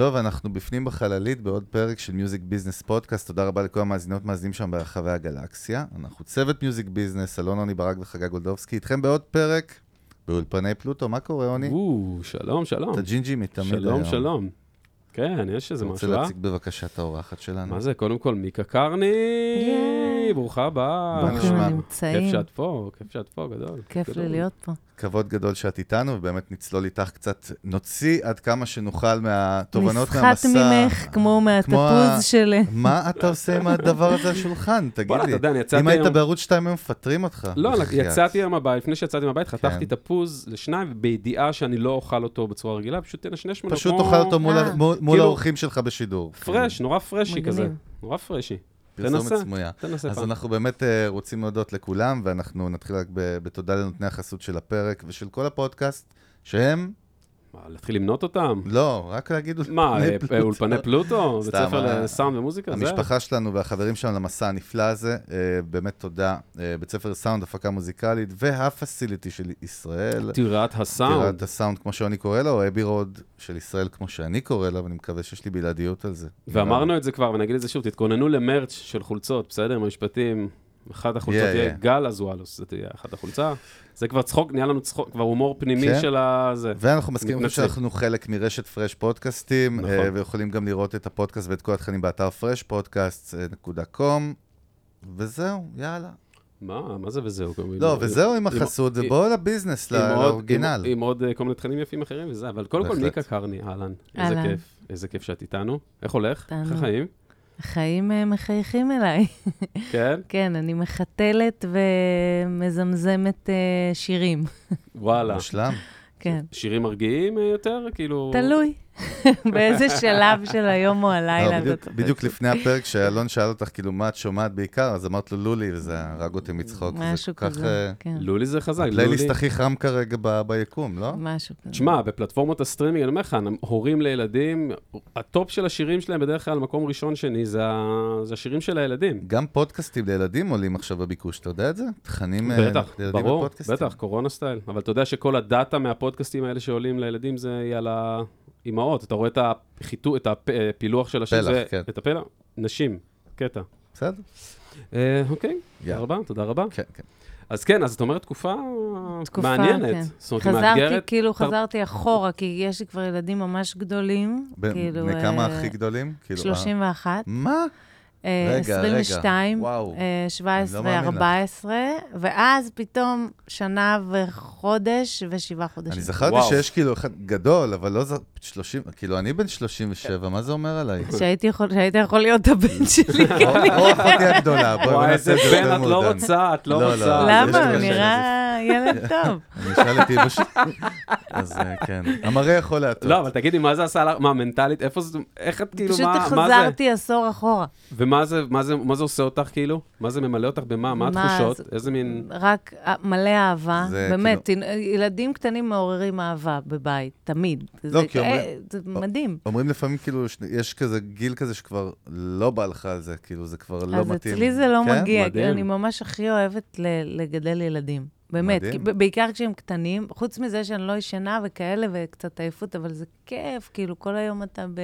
טוב, אנחנו בפנים בחללית בעוד פרק של Music Business Podcast. תודה רבה לכל המאזינות מאזינים שם ברחבי הגלקסיה. אנחנו צוות Music Business, אלון עוני ברק וחגי גולדובסקי, איתכם בעוד פרק באולפני פלוטו. מה קורה, עוני? או, שלום, שלום. אתה ג'ינג'י מתמיד היום. שלום, שלום. כן, יש איזה אתה רוצה משהו, אה? להציג בבקשה את האורחת שלנו? מה זה? קודם כל, מיקה קרני, ייי. ברוכה הבאה. מה ברוכים נשמע? הנמצאים. כיף שאת פה, כיף שאת פה, גדול. כיף. לי להיות פה. כבוד גדול שאת איתנו, ובאמת נצלול איתך קצת, נוציא עד כמה שנוכל מהתובנות נסחט מהמסע. ממך כמו מהתפוז של... מה אתה עושה עם הדבר הזה על השולחן? תגיד לי. אם היית היום- בערוץ 2 הם מפטרים אותך. לא. יצאתי היום מהבית, לפני שיצאתי מהבית, חתכתי כן. את הפוז לשניים, בידיעה שאני לא אוכל אותו בצורה רגילה, פשוט תנשנש ממנו פשוט כמו- תאכל אותו מול אה. כאילו- האורחים שלך בשידור. פרש, נורא פרשי. כזה. נורא פרשי. פרסומת. סמויה. תנסה אז פעם. אנחנו באמת אה, רוצים להודות לכולם, ואנחנו נתחיל רק בתודה לנותני החסות של הפרק ושל כל הפודקאסט, שהם, מה, להתחיל למנות אותם? לא, רק להגיד מה, אולפני אה, פלוטו. אולפני פלוטו? בית ספר אה, לסאונד ומוזיקה? זה? המשפחה שלנו והחברים שלנו למסע הנפלא הזה, אה, באמת תודה. בית ספר סאונד, הפקה מוזיקלית, והפסיליטי של ישראל. טירת הסאונד. טירת הסאונד, כמו שאני קורא לו, או אבי רוד של ישראל, כמו שאני קורא לו, ואני מקווה שיש לי בלעדיות על זה. ואמרנו את זה כבר, ונגיד את זה שוב, תתכוננו למרץ' של חולצות, בסדר? עם המשפטים, אחת החולצות Yeah, תהיה yeah. גל אזואלוס, זה תהיה אחת החולצה. זה כבר צחוק, נהיה לנו צחוק, כבר הומור פנימי כן. של הזה. ואנחנו מסכימים. שאנחנו חלק מרשת פרש פודקאסטים, נכון. אה, ויכולים גם לראות את הפודקאסט ואת כל התכנים באתר freshpodcast.com, וזהו, יאללה. מה, מה זה וזהו? לא, וזהו עם החסות, ובואו לביזנס, לאורגינל. עם- עוד אה, כל מיני תכנים יפים אחרים וזה, אבל קודם כל. מיקה קרני, אהלן. איזה. כיף, איזה כיף שאת איתנו. איך הולך? איך. החיים? החיים אה, מחייכים אליי. כן? כן, אני מחתלת ומזמזמת אה, שירים. וואלה. מושלם. כן. שירים מרגיעים אה, יותר? כאילו... תלוי באיזה שלב של היום או לא, הלילה. בדיוק- אתה- בדיוק לפני הפרק, שאלון שאל אותך, כאילו, מה את שומעת בעיקר, אז אמרת לו לולי, וזה הרג אותי מצחוק. משהו כזה, אה, כן. לולי זה חזק. הפלייליסט לולי- הכי חם כרגע ביקום, לא? משהו כזה. תשמע, בפלטפורמות הסטרימינג, אני אומר לך, הורים לילדים, ה top של השירים שלהם בדרך כלל, מקום ראשון, שני, זה, ה... השירים של הילדים. גם פודקאסטים לילדים עולים עכשיו בביקוש, אתה יודע את זה? תכנים אה, בטח, לילדים ברור, בפודקאסטים. בטח, קורונה style. אבל אתה יודע שכל ה data מהפודקאסטים האלה שעולים לילדים זה יהיה על האימהות. אתה רואה את החיתו, את הפילוח של השם, פלח, זה, כן. את הפלח, נשים, קטע. בסדר? אה, אוקיי, תודה. רבה, תודה רבה. כן, כן. אז כן, אז את אומרת תקופה, תקופה, מעניינת. כן. זאת אומרת, חזרתי, מאתגרת. כאילו אתה- חזרתי אחורה, כי יש לי כבר ילדים ממש גדולים. ב- כאילו... בני כמה אה, הכי גדולים? כאילו, 31. מה? אה, רגע, רגע, 22, וואו, אה, 17 אני לא מאמין לך. ו-14, ואז פתאום שנה וחודש ושבעה חודשים. אני זכרתי וואו. שיש כאילו אחד גדול, אבל לא ז... 30, כאילו, אני בן 37, מה זה אומר עליי? יכול- שהיית יכול להיות הבן שלי. או או אחותי הגדולה, בואי נעשה איזה את זה בן יותר את לא. רוצה, את לא לא, לא. רוצה. למה? נראה ילד טוב. אני אשאל את אמא שלי. אז אה, כן, המראה יכול להטות. לא, אבל תגידי, מה זה עשה לך? מה, מנטלית? איפה זה, איך את כאילו, פשוט מה, זה? חזרתי עשור אחורה. ומה זה, מה זה, מה זה עושה אותך כאילו? מה זה ממלא אותך במה? מה התחושות? זה- איזה מין... רק אה, מלא אהבה, זה באמת, ילדים קטנים מעוררים אהבה בבית, תמיד. לא, כי אומרים- אה, זה מדהים. אומרים לפעמים כאילו, יש כזה גיל כזה שכבר לא בא לך על זה, כאילו, זה כבר לא אז מתאים. אצלי זה לא כן? מגיע. אני ממש הכי אוהבת ל- לגדל ילדים. באמת, מדהים. בעיקר כשהם קטנים, חוץ מזה שאני לא ישנה וכאלה, וקצת עייפות, אבל זה כיף, כאילו, כל היום אתה ב...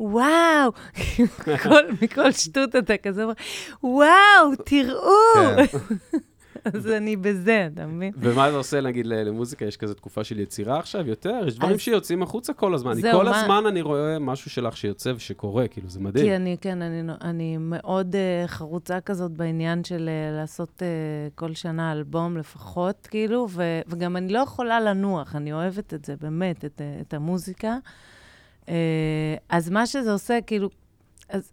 וואו! כל- מכל שטות אתה כזה אומר, וואו, תראו! אז אני בזה, אתה מבין? ומה זה עושה, נגיד, למוזיקה? יש כזה תקופה של יצירה עכשיו? יותר? יש דברים שיוצאים החוצה כל הזמן. זהו, כל הזמן אני רואה משהו שלך שיוצא ושקורה, כאילו, זה מדהים. כי אני, כן, אני, מאוד uh, חרוצה כזאת בעניין של uh, לעשות uh, כל שנה אלבום לפחות, כאילו, וגם אני לא יכולה לנוח, אני אוהבת את זה, באמת, את, המוזיקה. אז מה שזה עושה, כאילו, אז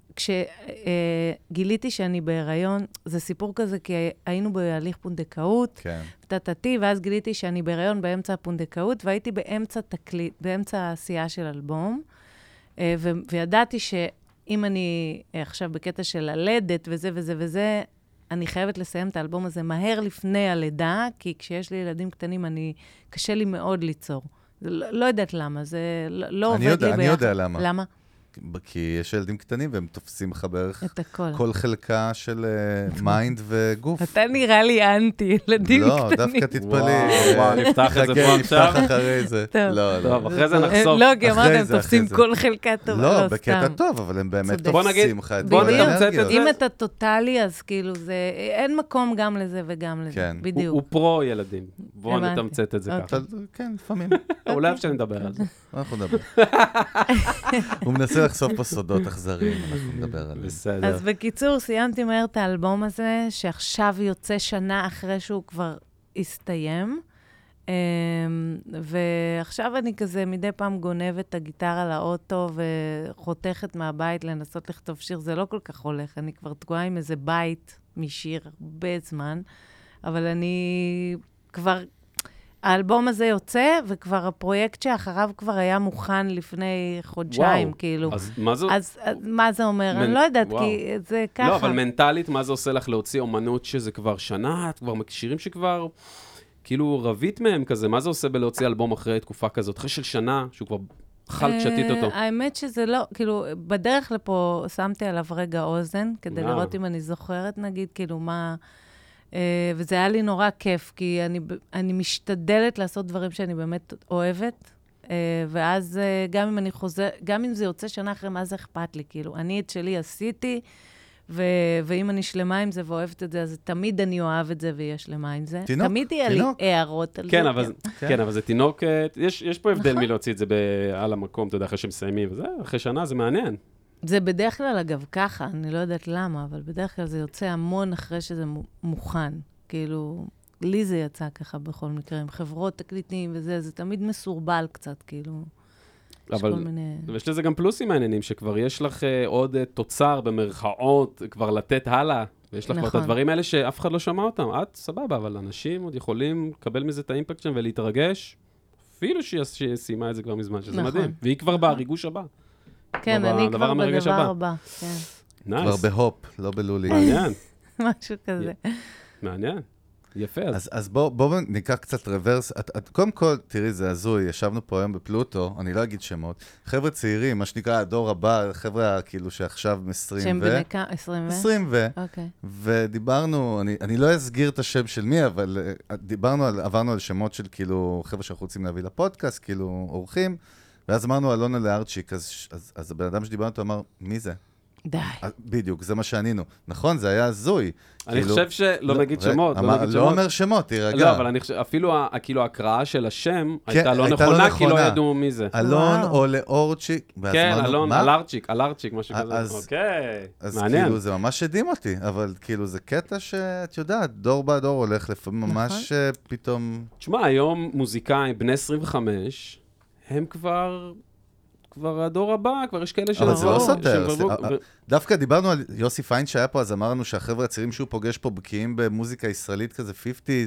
כשגיליתי שאני בהיריון, זה סיפור כזה, כי היינו בהליך פונדקאות, כן. טטטי, ואז גיליתי שאני בהיריון באמצע הפונדקאות, והייתי באמצע תקליט, באמצע העשייה של אלבום, אה, ו- וידעתי שאם אני אה, עכשיו בקטע של ללדת וזה וזה וזה, אני חייבת לסיים את האלבום הזה מהר לפני הלידה, כי כשיש לי ילדים קטנים, אני, קשה לי מאוד ליצור. לא, לא יודעת למה, זה לא, לא אני עובד יודע- לי אני ביחד. יודע למה. למה? כי יש ילדים קטנים והם תופסים לך בערך את הכל. כל חלקה של mind וגוף. אתה נראה לי אנטי, ילדים לא, קטנים. דווקא תתפלאי. וואו, נפתח את זה פה נפתח עכשיו. אחרי זה. טוב. לא, לא. טוב, אחרי זה הם- נחשוף. לא, כי אמרת, הם תופסים. כל חלקה טובה, לא, לא בקטע סתם. טוב, אבל הם באמת תופסים לך את כל האנרגיות. אם אתה טוטאלי, אז כאילו זה, אין מקום גם לזה וגם לזה. כן. בדיוק. הוא פרו ילדים. בואו. נתמצת את זה אוקיי. ככה. אתה- כן, לפעמים. אולי אפשר לדבר על זה. אנחנו נדבר. הוא מנסה לחשוף פה סודות אכזריים, אנחנו נדבר עליהם. בסדר. אז בקיצור, סיימתי מהר את האלבום הזה, שעכשיו יוצא שנה אחרי שהוא כבר הסתיים. אמ, ועכשיו אני כזה מדי פעם גונבת את הגיטרה לאוטו וחותכת מהבית לנסות לכתוב שיר. זה לא כל כך הולך, אני כבר תקועה עם איזה בית משיר הרבה זמן, אבל אני כבר... האלבום הזה יוצא, וכבר הפרויקט שאחריו כבר היה מוכן לפני חודשיים, וואו. כאילו. אז מה זה... אז אז מה זה אומר? מנ- אני לא יודעת, וואו. כי זה ככה. לא, אבל מנטלית, מה זה עושה לך להוציא אומנות שזה כבר שנה, את כבר שירים שכבר, כאילו, רבית מהם כזה, מה זה עושה בלהוציא אלבום אחרי תקופה כזאת? אחרי של שנה, שהוא כבר אכלת, שתית אה, אותו. האמת שזה לא, כאילו, בדרך לפה שמתי עליו רגע אוזן, כדי. לראות אם אני זוכרת, נגיד, כאילו, מה... אה, וזה היה לי נורא כיף, כי אני, אני משתדלת לעשות דברים שאני באמת אוהבת, אה, ואז אה, גם אם אני חוזר, גם אם זה יוצא שנה אחרי, מה זה אכפת לי? כאילו, אני את שלי עשיתי, ו- ואם אני שלמה עם זה ואוהבת את זה, אז תמיד אני אוהב את זה ואהיה שלמה עם זה. תינוק, תמיד יהיה לי תינוק. הערות על כן, זה. אבל, כן. כן, אבל זה תינוק, יש, יש פה הבדל נכון. מלהוציא את זה על המקום, אתה יודע, אחרי שמסיימים וזה, אחרי שנה זה מעניין. זה בדרך כלל, אגב, ככה, אני לא יודעת למה, אבל בדרך כלל זה יוצא המון אחרי שזה מו- מוכן. כאילו, לי זה יצא ככה בכל מקרה, עם חברות תקליטים וזה, זה תמיד מסורבל קצת, כאילו. יש אבל- כל מיני... ויש לזה גם פלוסים מעניינים, שכבר יש לך אה, עוד אה, תוצר במרכאות, כבר לתת הלאה. ויש לך כבר את נכון. הדברים האלה שאף אחד לא שמע אותם. את, סבבה, אבל אנשים עוד יכולים לקבל מזה את האימפקט שלהם ולהתרגש, אפילו שהיא סיימה את זה כבר מזמן, שזה נכון. מדהים. והיא כבר בריגוש הבא. כן, כבר אני כבר בדבר הבא. כן, כבר בהופ, לא בלולים. מעניין, משהו כזה. מעניין. יפה, אז אז, אז בואו בוא ניקח קצת רוורס. את, את, קודם כל, תראי, זה הזוי, ישבנו פה היום בפלוטו, אני לא אגיד שמות, חבר'ה צעירים, מה שנקרא הדור הבא, חבר'ה כאילו שעכשיו מ-20 שהם ו... בני כמה? 20 ו? 20 ו... אוקיי. ודיברנו, אני, אני לא אסגיר את השם של מי, אבל uh, דיברנו על, עברנו על שמות של כאילו חבר'ה שאנחנו רוצים להביא לפודקאסט, כאילו אורחים, ואז אמרנו אלונה לארצ'יק, אז, אז, אז הבן אדם שדיברנו איתו אמר, מי זה? די. אז בדיוק, זה מה שענינו. נכון, זה היה הזוי. אני כאילו- חושב שלא נגיד רגע, שמות, אמר- לא נגיד לא שמות. אומר שמות, תירגע. לא, אבל אני חושב, אפילו כאילו ההקראה של השם כן, הייתה לא הייתה לא נכונה, כי לא. ידעו מי זה. אלון וואו. או לאורצ'יק. כן, אמרנו, אלון, "מה?" אלארצ'יק, אלארצ'יק, משהו כזה. אז- אוקיי, אז מעניין. כאילו זה ממש הדהים אותי, אבל כאילו זה קטע שאת יודעת, דור בעד דור הולך לפעמים נכון. ממש אה, פתאום... תשמע, היום מוזיקאים בני 25, הם כבר... כבר הדור הבא, כבר יש כאלה אבל זה לא סותר. זה- אה, דווקא דיברנו על יוסי פיין שהיה פה, אז אמרנו שהחבר'ה הצעירים שהוא פוגש פה בקיאים במוזיקה ישראלית כזה 50,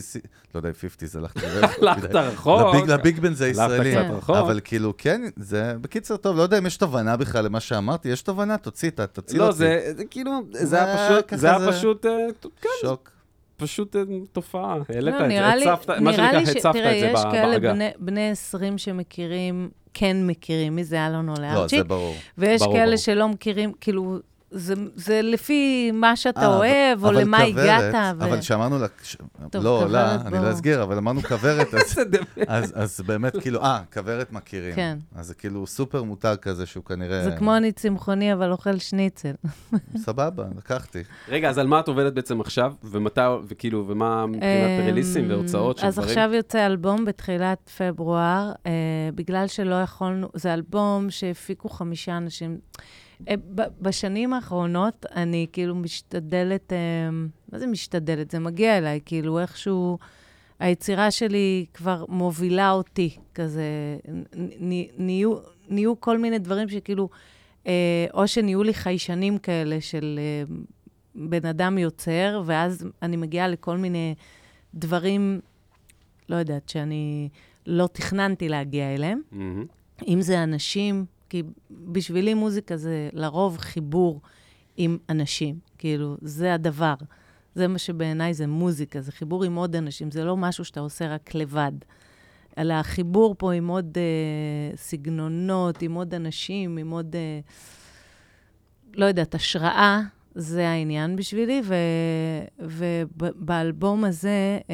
לא יודע, 50 זה הלכתי הלכת רחוק. לביג, בן זה הלכת ישראלי. קצת כן. רחוק. אבל כאילו, כן, זה בקיצר טוב, לא יודע אם יש תובנה בכלל למה שאמרתי, יש תובנה, תוציא, ת- תציל לא, אותי. זה זה כאילו, זה היה פשוט, ככה זה היה זה- פשוט, אה, כן, שוק. פשוט אה, תופעה. העלית לא, את זה, הצפת, מה שנקרא, ש... הצפת תראה, את זה יש ב- כאלה בעגה. בני, בני 20 שמכירים, כן מכירים, מי זה אלון או לא, לארצ'יק, זה ברור. ויש ברור, כאלה ברור. שלא מכירים, כאילו, זה, זה לפי מה שאתה אה, אבל- אוהב, או אבל למה כוורת, הגעת. ו... אבל כשאמרנו לה... ש- טוב, לא, לא, כוורת, אני. לא אסגיר, אבל אמרנו כוורת, אז-. אז אז באמת כאילו, אה, כוורת מכירים. כן. אז זה כאילו סופר מותג כזה שהוא כנראה... זה כמו אני צמחוני, אבל אוכל שניצל. סבבה, לקחתי. רגע, אז על מה את עובדת בעצם עכשיו, ומתי, וכאילו, ומה מבחינת אמ, ריליסים והוצאות של אז דברים? עכשיו יוצא אלבום בתחילת פברואר, אה, בגלל שלא יכולנו, זה אלבום שהפיקו חמישה אנשים. אה, בשנים האחרונות אני כאילו משתדלת, אה, מה זה משתדלת? זה מגיע אליי, כאילו איכשהו, היצירה שלי כבר מובילה אותי, כזה, נהיו, נהיו כל מיני דברים שכאילו, אה, או שנהיו לי חיישנים כאלה של בן אדם יוצר, ואז אני מגיעה לכל מיני דברים, לא יודעת, שאני לא תכננתי להגיע אליהם. מהמם. אם זה אנשים, כי בשבילי מוזיקה זה לרוב חיבור עם אנשים, כאילו, זה הדבר. זה מה שבעיניי זה מוזיקה, זה חיבור עם עוד אנשים, זה לא משהו שאתה עושה רק לבד. על החיבור פה עם עוד uh, סגנונות, עם עוד אנשים, עם עוד, uh, לא יודעת, השראה, זה העניין בשבילי. ובאלבום הזה um,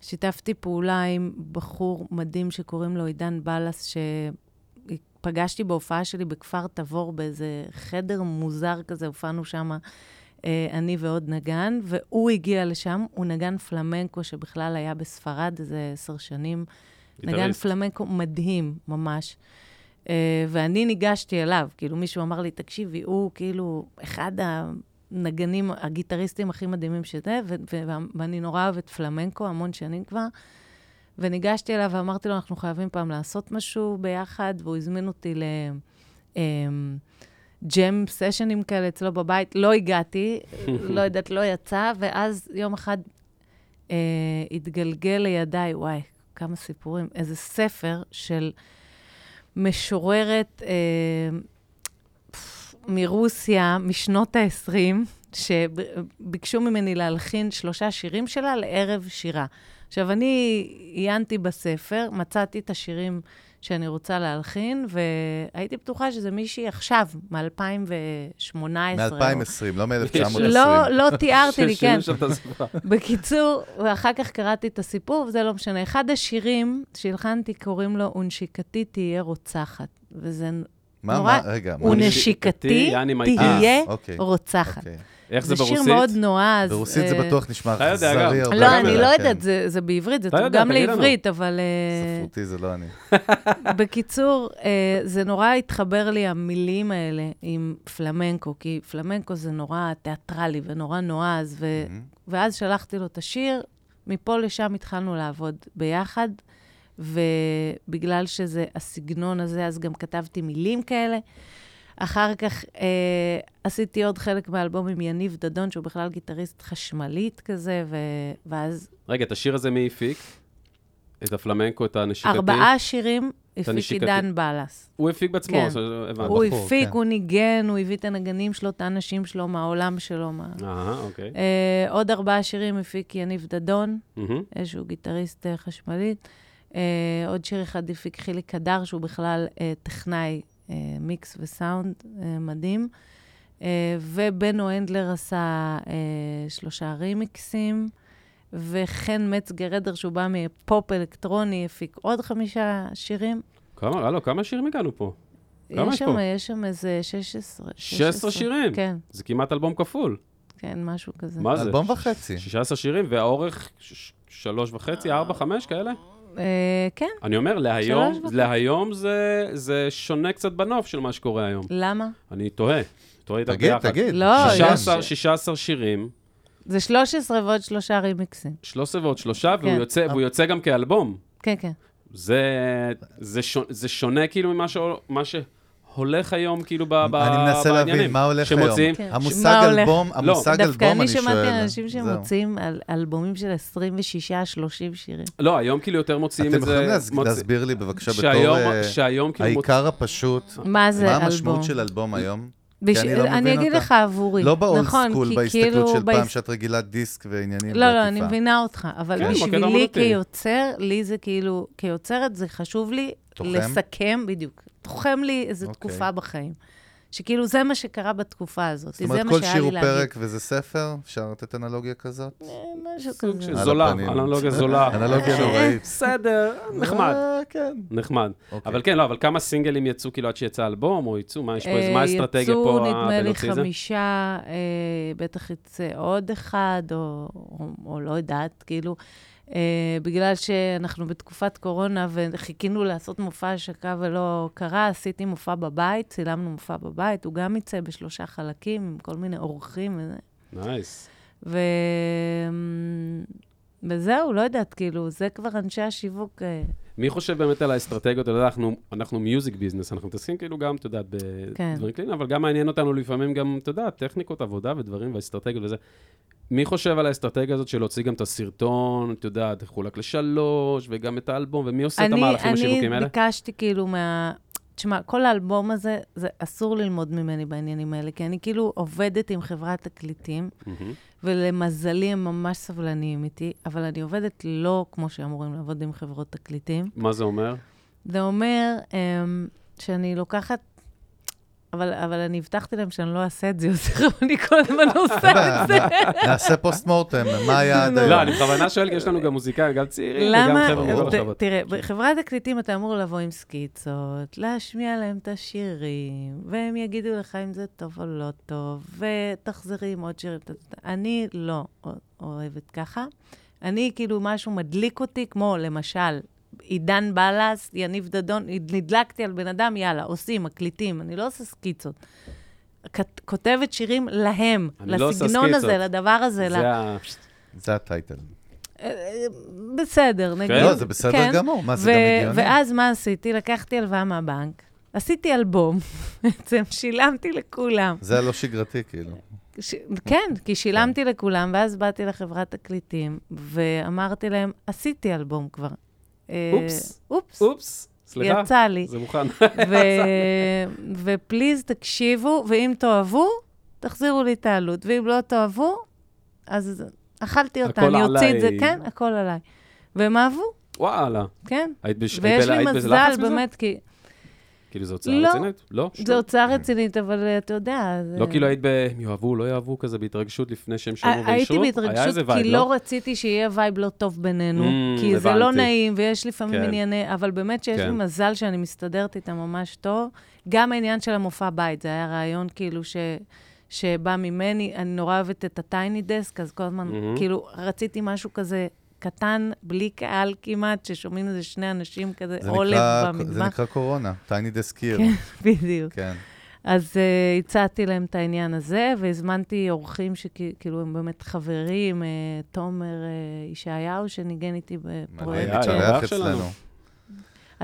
שיתפתי פעולה עם בחור מדהים שקוראים לו עידן בלס, שפגשתי בהופעה שלי בכפר תבור, באיזה חדר מוזר כזה, הופענו שם. אה, אני ועוד נגן, והוא הגיע לשם, הוא נגן פלמנקו שבכלל היה בספרד איזה עשר שנים. גיטריסט. נגן פלמנקו מדהים, ממש. Uh, ואני ניגשתי אליו, כאילו מישהו אמר לי, תקשיבי, הוא כאילו אחד הנגנים, הגיטריסטים הכי מדהימים שזה, ואני נורא אוהבת פלמנקו, המון שנים כבר. וניגשתי אליו ואמרתי לו, אנחנו חייבים פעם לעשות משהו ביחד, והוא הזמין אותי ל... Um, ג'ם סשנים כאלה אצלו בבית. לא הגעתי, לא יודעת, לא יצא, ואז יום אחד אה, התגלגל לידיי, וואי, כמה סיפורים, איזה ספר של משוררת אה, מרוסיה, משנות ה-20, שביקשו ממני להלחין שלושה שירים שלה לערב שירה. עכשיו, אני עיינתי בספר, מצאתי את השירים שאני רוצה להלחין, והייתי בטוחה שזה מישהי עכשיו, מ-2018. מ-2020, לא מ-1920. לא, לא תיארתי לי, כן. בקיצור, ואחר כך קראתי את הסיפור, וזה לא משנה. אחד השירים שהלחנתי קוראים לו "ונשיקתי תהיה רוצחת", וזה מה, נורא... מה, רגע, מה? ונשיקתי תהיה אוקיי, רוצחת. אוקיי. איך זה ברוסית? זה שיר מאוד נועז. ברוסית זה אה, בטוח נשמע אתה יודע, אכזרי גם. הרבה. לא, אני לא כן. יודעת, זה זה בעברית, זה לנו. לעברית, אבל... אה, ספרותי זה לא אני. בקיצור, אה, זה נורא התחבר לי, המילים האלה, עם פלמנקו, כי פלמנקו זה נורא תיאטרלי ונורא נועז. מהמם. ואז שלחתי לו את השיר, מפה לשם התחלנו לעבוד ביחד, ובגלל שזה הסגנון הזה, אז גם כתבתי מילים כאלה. אחר כך אה, עשיתי עוד חלק מהאלבום עם יניב דדון, שהוא בכלל גיטריסט חשמלית כזה, ו... ואז רגע, את השיר הזה מי הפיק? את הפלמנקו, את הנשיקתי? ארבעה שירים הפיק. עידן בלס. הוא הפיק בעצמו, כן. הבנתי. הוא בחור, הפיק, כן. הוא ניגן, הוא הביא את הנגנים שלו, את האנשים שלו, מהעולם שלו. מה... אהה, אוקיי. אה, עוד ארבעה שירים הפיק יניב דדון, מהמם. איזשהו גיטריסט אה, חשמלית. אה, עוד שיר אחד הפיק חיליק קדר, שהוא בכלל אה, טכנאי אה, מיקס וסאונד אה, מדהים. אה, ובנו הנדלר עשה אה, שלושה רימיקסים, וחן מצגר עדר, שהוא בא מפופ אלקטרוני, הפיק עוד חמישה שירים. כמה, הלו, כמה שירים הגענו פה? כמה יש פה? יש שם איזה 16. 16 שירים? כן, זה כמעט אלבום כפול. כן, משהו כזה. מה זה? אלבום וחצי. 16 שירים, והאורך ש- שלוש וחצי, ארבע, חמש כאלה? אה, כן, אני אומר, להיום. להיום זה, זה שונה קצת בנוף של מה שקורה היום. למה? אני תוהה, תוהה איתך תגיד, ביחד. תגיד. לא, כן. 16, יש- 16 שירים, זה 13 ועוד שלושה רימיקסים. 13 ועוד שלושה, והוא, כן. יוצא, והוא יוצא גם כאלבום. כן, כן. זה, זה, שונה, זה שונה כאילו ממה ש, מה שהולך היום כאילו ב, ב, אני מנסה להבין, בעניינים. מה הולך היום? שמוציאים, כן. המושג הולך? אלבום, המושג דווקא אלבום, אני אני שואל. שמעתי אנשים זהו. שמוצאים על- אלבומים של 26-30 שירים. לא, היום כאילו יותר מוציאים אתם את זה... יכולים להס- מוצ- להסביר לי בבקשה בתור שהיום, אה, כאילו... העיקר הפשוט, מה זה מה אלבום? המשמעות של אלבום היום? בש- אני לא מבין אני אגיד אותה. לך עבורי. לא באולד נכון, סקול, כי בהסתכלות כאילו של פעם, בהס- שאת רגילה דיסק ועניינים לא, לא, ועטיפה. אני מבינה אותך, אבל כן, בשבילי. כיוצר, לי זה כאילו, כיוצרת זה חשוב לי תוחם? לסכם, בדיוק, תוחם לי איזו אוקיי. תקופה בחיים. שכאילו זה מה שקרה בתקופה הזאת, זאת זה אומרת, מה כל שהיה שיר לי הוא להגיד. פרק וזה ספר? אפשר לתת אנלוגיה כזאת? אה, משהו כזה. זולה. אנלוגיה זולה. אנלוגיה אה, נוראית. בסדר, נחמד, אה, כן. נחמד. אוקיי. אבל כן, לא, אבל כמה סינגלים יצאו כאילו עד שיצא אלבום, או יצאו, מה יש פה, איזה- מה האסטרטגיה פה יצאו, נדמה לי? חמישה, בטח יצא עוד אחד, או, או, או לא יודעת, כאילו, אה, בגלל שאנחנו בתקופת קורונה וחיכינו לעשות מופע השקה ולא קרה, עשיתי מופע בבית, צילמנו מופע בבית, הוא גם יצא בשלושה חלקים, עם כל מיני אורחים וזה. נייס. ו... וזהו, לא יודעת, כאילו, זה כבר אנשי השיווק. אה, מי חושב באמת על האסטרטגיות? אתה יודע, אנחנו- אנחנו music business, אנחנו מתעסקים כאילו גם, אתה יודע, כן. בדברים קליליים, אבל גם מעניין אותנו לפעמים גם, אתה יודע, טכניקות עבודה ודברים ואסטרטגיות וזה. מי חושב על האסטרטגיה הזאת של להוציא גם את הסרטון, אתה יודע, תחולק לשלוש, וגם את האלבום, ומי עושה את אני, המהלכים השיווקיים אני האלה? ביקשתי כאילו מה... תשמע, כל האלבום הזה, זה אסור ללמוד ממני בעניינים האלה, כי אני כאילו עובדת עם חברת תקליטים, מהמם. ולמזלי הם ממש סבלניים איתי, אבל אני עובדת לא כמו שאמורים לעבוד עם חברות תקליטים. מה זה אומר? זה אומר um, שאני לוקחת... אבל, אבל אני הבטחתי להם שאני לא אעשה את זה יותר, אני כל הזמן עושה את זה. נעשה פוסט מורטם, מה היה עד לא, היום? לא, אני בכוונה שואל, כי יש לנו גם מוזיקאים, גם צעירים וגם למה? חבר'ה מכל השכבות. תראה, בחברת תקליטים אתה אמור לבוא עם סקיצות, להשמיע להם את השירים, והם יגידו לך אם זה טוב או לא טוב, ותחזרי עם עוד שירים. אני לא אוהבת ככה. אני, כאילו, משהו מדליק אותי, כמו למשל, עידן בלס, יניב דדון, נדלקתי על בן אדם, יאללה, עושים, מקליטים, אני לא עושה סקיצות. כותבת שירים להם, לא לסגנון הזה, סקיצות. לדבר הזה. ל- זה ה... זה הטייטל. אה, אה, בסדר, נגיד. לא, זה בסדר כן. גמור, מה, זה גם הגיוני. ואז מה עשיתי? לקחתי הלוואה מהבנק, עשיתי אלבום, בעצם שילמתי לכולם. זה הלא שגרתי, כאילו. ש... כן, כי שילמתי לכולם, ואז באתי לחברת תקליטים, ואמרתי להם, עשיתי אלבום כבר. אופס. אופס, אופס, סליחה. יצא לי. זה מוכן. ו please, תקשיבו, ואם תאהבו, תחזירו לי את העלות, ואם לא תאהבו, אז אכלתי אותה, אני אוציא את זה. כן, הכל עליי. והם אהבו, וואלה. כן. היית בש- ויש לי מזל? באמת, כי כאילו, זו הוצאה לא. רצינית? לא? זו הוצאה רצינית, אבל אה, אתה יודע... זה- לא כאילו היית ב... הם יאהבו, לא יאהבו כזה בהתרגשות לפני שהם שמעו הייתי ואישרו? היה בהתרגשות, איזה כי vibe, לא רציתי שיהיה vibe לא טוב בינינו, Mm, כי זה לא הבנתי. נעים, ויש לפעמים כן. ענייני, אבל באמת שיש לי כן. מזל שאני מסתדרת איתם ממש טוב. גם העניין של המופע בית, זה היה רעיון כאילו ש... שבא ממני, אני נורא אוהבת את הטייני דסק, אז כל הזמן, מהמם. כאילו, רציתי משהו כזה קטן, בלי קהל כמעט, ששומעים איזה שני אנשים כזה, זה עולב במטבח. זה נקרא קורונה, טייני דסקיר. כן, בדיוק. כן. אז uh, הצעתי להם את העניין הזה, והזמנתי אורחים שכאילו הם באמת חברים, uh, תומר uh, ישעיהו, שניגן איתי בפרויקט היה, של... היה. אצלנו.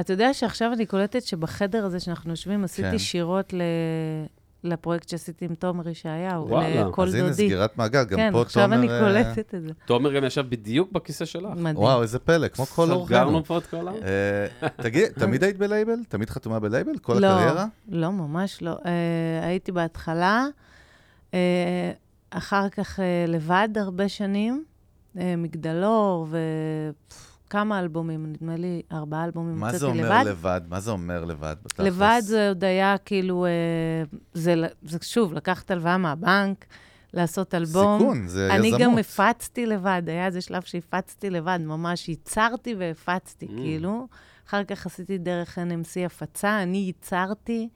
אתה יודע שעכשיו אני קולטת שבחדר הזה שאנחנו יושבים, עשיתי כן. שירות ל... לפרויקט שעשיתי עם תומר ישעיהו, וואלה. לכל אז הנה, דודי. סגירת מעגל, גם כן, פה עכשיו תומר... אני אה, קולטת את זה. תומר גם ישב בדיוק בכיסא שלך. מדהים. וואו, איזה פלא, כמו כל אורחנו. סגרנו פה את כל ה... אה, תגיד, תמיד היית בלייבל? תמיד חתומה בלייבל? כל לא. הקריירה? לא, ממש לא. Uh, הייתי בהתחלה, uh, אחר כך uh, לבד הרבה שנים, uh, מגדלור וכמה אלבומים, נדמה לי ארבעה אלבומים מה זה אומר לבד. לבד? מה זה אומר לבד? בתכלס? לבד זה עוד היה כאילו, uh, זה, ל- זה שוב, לקחת הלוואה מהבנק, לעשות אלבום. סיכון, זה אני יזמות. גם הפצתי לבד, היה איזה שלב שהפצתי לבד, ממש ייצרתי והפצתי, Mm. כאילו. אחר כך עשיתי דרך NMC הפצה, אני ייצרתי.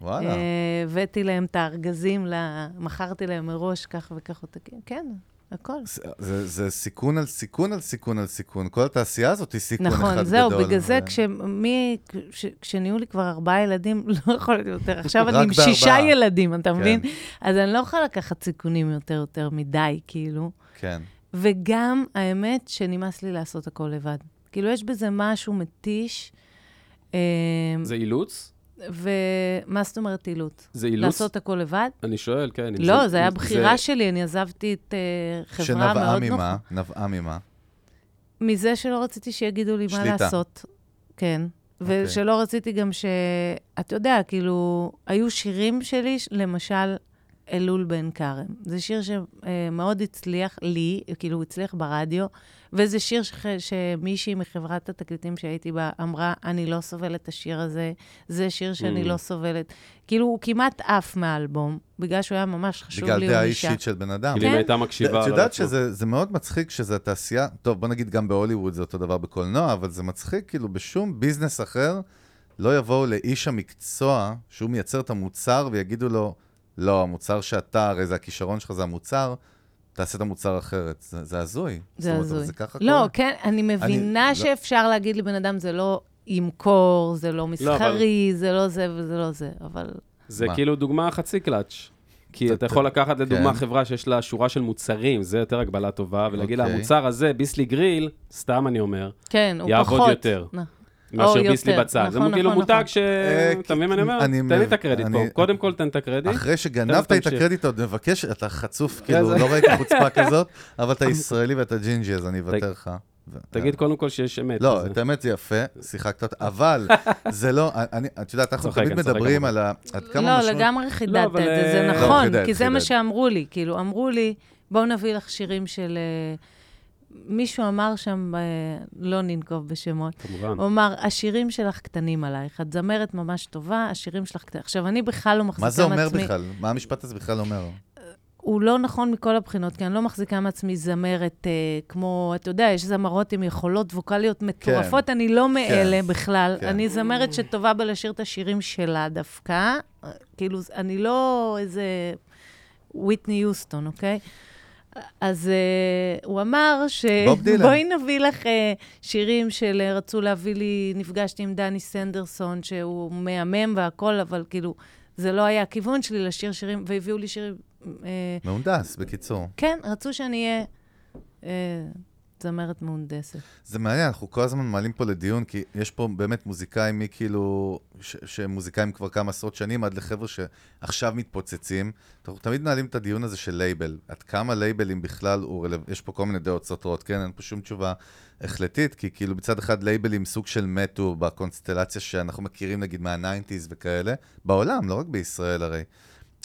וואלה. אה, הבאתי להם את הארגזים, ל- מכרתי להם מראש כך וכך עותקים. כן, הכל. זה- זה זה סיכון על סיכון על סיכון על סיכון. כל התעשייה הזאת היא סיכון אחד גדול. נכון, זהו, בגלל זה ו- כשמי, כש- כשנהיו לי כבר ארבעה ילדים, לא יכול להיות יותר. עכשיו אני עם שישה בארבעה. ילדים, אתה כן. מבין? אז אני לא יכולה לקחת סיכונים יותר יותר מדי, כאילו. כן. וגם, האמת, שנמאס לי לעשות הכל לבד. כאילו, יש בזה משהו מתיש. אה, זה אילוץ? ומה זאת אומרת אילוץ? זה אילוץ? לעשות הכל לבד? אני שואל, כן. אם לא, זה היה אם בחירה שלי, אני עזבתי את אה, חברה שנבעה מאוד נוחה. ממה? נבעה ממה? מזה שלא רציתי שיגידו לי מה שליטה. לעשות. כן. אוקיי. ושלא רציתי גם ש... אתה יודע, כאילו, היו שירים שלי, למשל, אלול בן כרם. זה שיר שמאוד הצליח לי, כאילו, הוא הצליח ברדיו, וזה שיר ש... שמישהי מחברת התקליטים שהייתי בה אמרה, אני לא סובלת את השיר הזה, זה שיר שאני Mm. לא סובלת. כאילו, הוא כמעט עף מהאלבום, בגלל שהוא היה ממש חשוב בגלל לי, דעה הוא אישה. אישית של בן אדם. כאילו, אם כן. הייתה מקשיבה... את יודעת. שזה זה מאוד מצחיק שזה התעשייה, טוב, בוא נגיד גם בהוליווד זה אותו דבר בקולנוע, אבל זה מצחיק, כאילו בשום ביזנס אחר לא יבואו לאיש המקצוע, שהוא מייצר את המוצר, ויגידו לו, לא, המוצר שאתה, הרי זה הכישרון שלך, זה המוצר, תעשה את המוצר אחרת. זה זה הזוי. זה אומרת, אבל הזוי. זה ככה לא, קורה. כן, אני מבינה לא- שאפשר להגיד לבן אדם, זה לא ימכור, זה לא מסחרי, זה לא זה וזה לא זה, אבל... זה מה? כאילו דוגמה חצי קלאץ'. כי אתה יכול לקחת לדוגמה כן. חברה שיש לה שורה של מוצרים, זה יותר הגבלה טובה, ולהגיד לה, אוקיי. המוצר הזה, ביסלי גריל, סתם אני אומר, כן, הוא יעבוד פחות. יותר. מאשר. ביסלי בצד. זה נכון, כאילו נכון, מותג נכון. ש... אה, אתה מבין מה אני אומר? אני תן לי את הקרדיט פה. קודם כל תן את הקרדיט. אחרי שגנבת את. הקרדיט, עוד מבקש, אתה חצוף, כאילו, זה- לא ראיתי חוצפה כזאת, אבל אתה ישראלי ואתה ג'ינג'י, אז אני אוותר לך. תגיד קודם כל שיש אמת. לא. את האמת זה יפה, שיחקת אותה, אבל זה לא, אני, את יודעת, אנחנו תמיד מדברים. על עד כמה לא, משמעות... לגמרי חידדת אבל, את זה, זה אה, נכון, לא, חידד, כי זה מה. שאמרו לי. כאילו, אמרו לי, בואו נביא לך שירים של... אה, מישהו אמר שם, אה, לא ננקוב בשמות, כמובן. הוא אמר, השירים שלך קטנים עלייך, את זמרת ממש טובה, השירים שלך קטנים. עכשיו, אני בכלל לא מחזיקה מה זה אומר מעצמי... בכלל? מה המשפט הזה בכלל אומר? הוא לא נכון מכל הבחינות, כי אני לא מחזיקה מעצמי זמרת אה, כמו, אתה יודע, יש זמרות עם יכולות ווקאליות מטורפות, אני לא מאלה בכלל. כן. אני זמרת שטובה בלשיר את השירים שלה דווקא. אה, כאילו, אני לא איזה וויטני יוסטון, אוקיי? אז uh, הוא אמר ש... בואי נביא לך uh, שירים של... אה, רצו להביא לי, נפגשתי עם דני סנדרסון, שהוא מהמם והכול, אבל כאילו, זה לא היה הכיוון שלי לשיר שירים, והביאו לי שירים... Uh, מהונדס, בקיצור. כן, רצו שאני אהיה אה, זמרת מהונדסת. זה מעניין, אנחנו כל הזמן מעלים פה לדיון, כי יש פה באמת מוזיקאים מכאילו, שהם מוזיקאים כבר כמה עשרות שנים, עד לחבר'ה שעכשיו מתפוצצים. אנחנו תמיד מנהלים את הדיון הזה של לייבל. עד כמה לייבלים בכלל הוא רלו... יש פה כל מיני דעות סותרות, כן? אין פה שום תשובה החלטית, כי כאילו מצד אחד לייבלים סוג של מתו בקונסטלציה שאנחנו מכירים נגיד מה- 90's וכאלה, בעולם, לא רק בישראל הרי.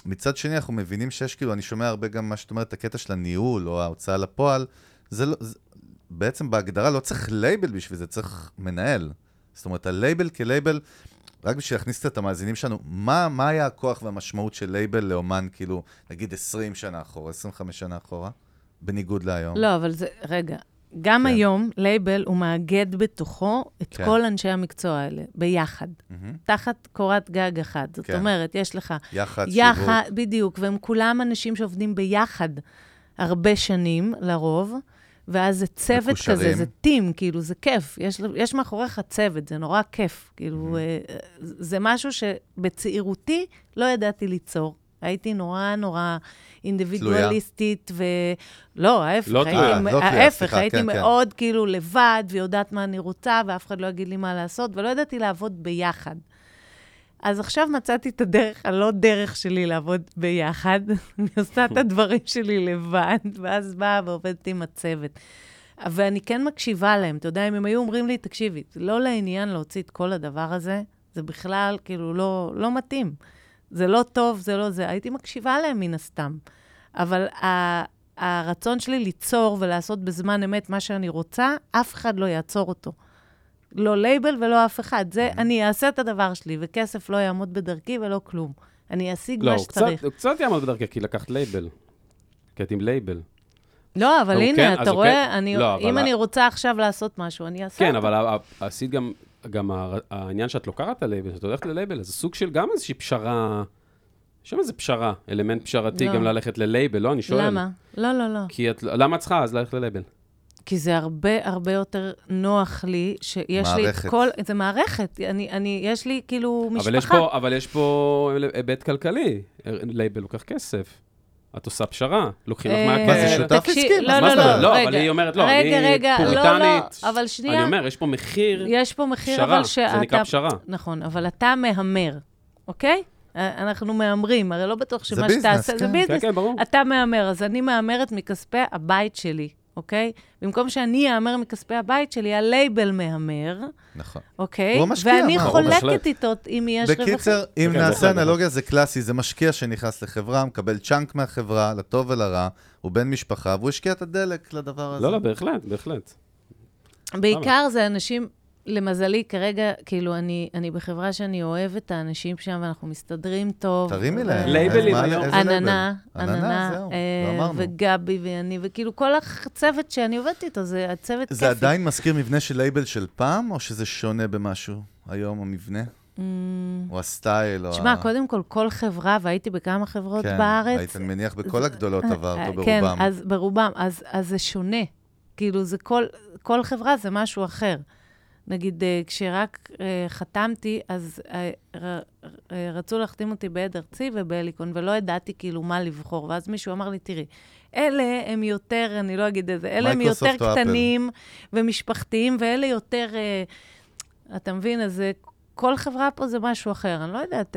מצד שני, אנחנו מבינים שיש כאילו, אני שומע הרבה גם מה שאת אומרת, הקטע של הניהול או ההוצאה לפועל, זה לא, זה, בעצם בהגדרה לא צריך לייבל בשביל זה, צריך מנהל. זאת אומרת, הלייבל כלייבל, רק בשביל להכניס את המאזינים שלנו, מה, מה היה הכוח והמשמעות של לייבל לאומן, כאילו, נגיד 20 שנה אחורה, 25 שנה אחורה, בניגוד להיום? לא, אבל זה, רגע, גם כן. היום לייבל הוא מאגד בתוכו את כן. כל אנשי המקצוע האלה, ביחד, מהמם. תחת קורת גג אחת. זאת כן. אומרת, יש לך יחד, יחד, שיווק. בדיוק, והם כולם אנשים שעובדים ביחד הרבה שנים, לרוב, ואז זה צוות מקושרים. כזה, זה טים, כאילו, זה כיף. יש, יש מאחוריך צוות, זה נורא כיף. כאילו, Mm-hmm. זה משהו שבצעירותי לא ידעתי ליצור. הייתי נורא נורא אינדיבידואליסטית, ו... לא, ההפך, לא הייתי, תלויה, לא תלויה, ההפך, סליחה, הייתי כן, כן. מאוד כאילו לבד, ויודעת מה אני רוצה, ואף אחד לא יגיד לי מה לעשות, ולא ידעתי לעבוד ביחד. אז עכשיו מצאתי את הדרך, הלא דרך שלי לעבוד ביחד. אני עושה את הדברים שלי לבד, ואז באה ועובדת עם הצוות. ואני כן מקשיבה להם, אתה יודע, אם הם היו אומרים לי, תקשיבי, לא לעניין להוציא את כל הדבר הזה, זה בכלל כאילו לא, לא מתאים. זה לא טוב, זה לא זה. הייתי מקשיבה להם מן הסתם. אבל ה- הרצון שלי ליצור ולעשות בזמן אמת מה שאני רוצה, אף אחד לא יעצור אותו. לא לייבל ולא אף אחד. זה, אני אעשה את הדבר שלי, וכסף לא יעמוד בדרכי ולא כלום. אני אשיג לא, מה שצריך. הוא קצת יעמוד בדרכי, כי לקחת לייבל. כי את עם לייבל. לא, אבל הנה, כן, אתה רואה, כן- אני, לא, אבל אם ה- אני רוצה עכשיו לעשות משהו, אני אעשה כן, אותו. אבל ה- ה- עשית גם, גם העניין שאת לוקחת את הלייבל, שאת הולכת ללייבל, זה סוג של גם איזושהי פשרה, יש שם איזה פשרה, אלמנט פשרתי לא. גם ללכת ללייבל, לא, אני שואל. למה? לא, לא, לא. כי את, למה את צריכה אז ללכת ללייבל? כי זה הרבה הרבה יותר נוח לי, שיש לי את מערכת. כל... זה מערכת. אני, אני, יש לי כאילו משפחה. אבל יש פה, אבל יש פה היבט כלכלי, לייבל לוקח כסף. את עושה פשרה, לוקחים לך אה, מהכסף. מה, זה שותף עסקי? לא, לא, זאת לא, אומרת? לא, רגע. אבל היא אומרת, לא, רגע, אני רגע, לא, לא, פוריטנית. אבל שנייה. אני אומר, יש פה מחיר יש פה מחיר, אבל שאתה... זה נקרא פשרה. נכון, אבל אתה מהמר, אוקיי? אה, אנחנו מהמרים, הרי לא בטוח שמה business, שתעשה... כן. זה כן, business. כן, ברור. אתה מהמר, אז אני מהמרת מכספי הבית שלי, אוקיי? במקום שאני אהמר מכספי הבית שלי, הלייבל מהמר, נכון. אוקיי? הוא המשקיע, ואני מה? חולקת. איתו אם יש רווחים. בקיצר, אם כן, נעשה. אנלוגיה, זה קלאסי, זה משקיע שנכנס לחברה, מקבל chunk מהחברה, לטוב ולרע, הוא בן משפחה, והוא השקיע את הדלק לדבר הזה. לא, לא, בהחלט, בהחלט. בעיקר זה אנשים, למזלי, כרגע, כאילו, אני, אני בחברה שאני אוהבת את האנשים שם, ואנחנו מסתדרים טוב. תרימי להם. לייבלים היום. איזה לייבל? עננה, עננה, זהו, אה, לא. וגבי ואני, וכאילו כל הצוות שאני עובדת איתו, זה הצוות כיפי. זה עדיין מזכיר מבנה של לייבל של פעם, או שזה שונה במשהו היום, המבנה? Mm, או הסטייל, או תשמע. קודם כל, כל חברה, והייתי בכמה חברות כן, בארץ. היית מניח בכל הגדולות עברת, או ברובם. כן, אז ברובם, אז, אז זה שונה. כאילו, זה כל, כל חברה זה משהו אחר. נגיד, אה, כשרק אה, חתמתי, אז אה, ר, רצו להחתים אותי בעד ארצי ובהליקון, ולא ידעתי כאילו מה לבחור. ואז מישהו אמר לי, תראי, אלה הם יותר, אני לא אגיד את זה, אלה הם יותר? קטנים ומשפחתיים, ואלה יותר... אתה מבין? אז כל חברה פה זה משהו אחר. אני לא יודעת,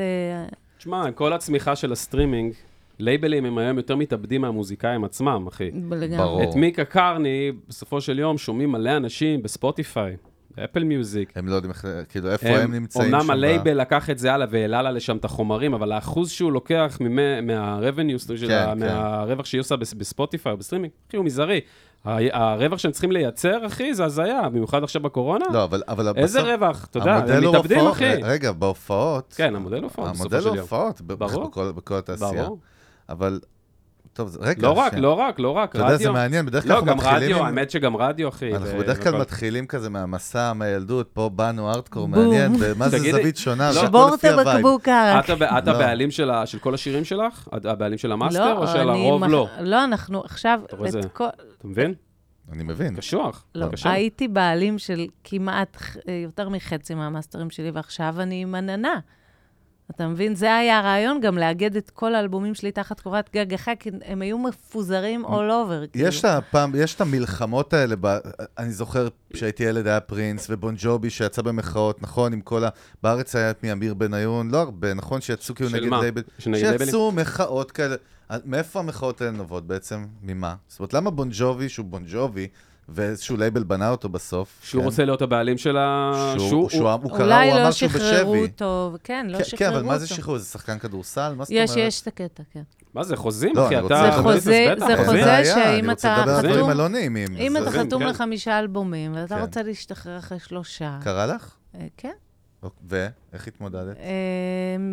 תשמע, כל הצמיחה של הסטרימינג, לייבלים הם היום יותר מתאבדים מהמוזיקאים עצמם, אחי. לגמרי. ברור. את מיקה קרני, בסופו של יום, שומעים מלא אנשים בספוטיפיי, ב Apple Music. הם לא יודעים איך, כאילו, איפה הם נמצאים שם. אמנם הלייבל לקח את זה הלאה והעלה לה לשם את החומרים, אבל האחוז שהוא לוקח של כן, כן. מהרווח שהיא עושה בס- בספוטיפיי או בסטרימינג, אחי, הוא מזערי. הרווח שהם צריכים לייצר, אחי, זה הזיה, במיוחד עכשיו בקורונה. לא, אבל, אבל איזה בסוף- רווח, אתה יודע, המודל הם מתאבדים, הופעות- אחי. רגע, בהופעות... כן, המודל הופעות, בסופו המודל של יום. הופעות, ברור. בכל, בכל התעשייה. ברור. אבל, טוב, זה- רגע, לא רק. לא רק, לא רק, אתה יודע, זה רדיו. מעניין, בדרך כלל לא, אנחנו גם מתחילים רדיו, עם... האמת שגם רדיו, אחי. אנחנו בדרך כלל והכל. מתחילים כזה מהמסע, מהילדות, פה באנו ארטקור. מעניין, ומה זה זווית שונה, לא, שבור את. הבקבוק ערק. את הב- את לא. הבעלים של כל השירים שלך? את הבעלים של המאסטר, או של הרוב לא? לא, אנחנו עכשיו, אתה מבין? אני מבין. קשוח. לא, בבקשה. הייתי בעלים של כמעט יותר מחצי מהמאסטרים שלי, ועכשיו אני עם עננה. אתה מבין? זה היה הרעיון גם לאגד את כל האלבומים שלי תחת קורת גג אחת, כי הם היו מפוזרים all over. כאילו. יש את הפעם, יש את המלחמות האלה, ב, אני זוכר כשהייתי ילד היה פרינס ובון ג'ובי שיצא במחאות, נכון? עם כל ה... בארץ היה את מי אמיר בניון, לא הרבה, נכון? שיצאו כאילו של נגד מה? לייבל. שנגד לייבלים? שיצאו מחאות כאלה. מאיפה המחאות האלה נובעות בעצם? ממה? זאת אומרת, למה בון ג'ובי, שהוא בון ג'ובי, ואיזשהו לייבל בנה אותו בסוף? שהוא כן? רוצה להיות הבעלים של ה... שהוא, שהוא- שהוא, הוא קרא, אולי הוא לא אמר שהוא שחררו בשבי. אותו, כן, לא כן, שחררו כן, אותו. אבל מה זה שחרור? זה שחקן כדורסל? מה זאת אומרת? יש, יש את הקטע, כן. מה זה, חוזים, לא, אחי? אני אתה... רוצה- זה חוזה- זה חוזה שאם אני רוצה אתה לדבר על דברים חתום- אלוניים. אם אתה חתום כן. לחמישה אלבומים, ואתה כן. רוצה להשתחרר אחרי שלושה, קרה לך? אה, כן, ואיך התמודדת? אה,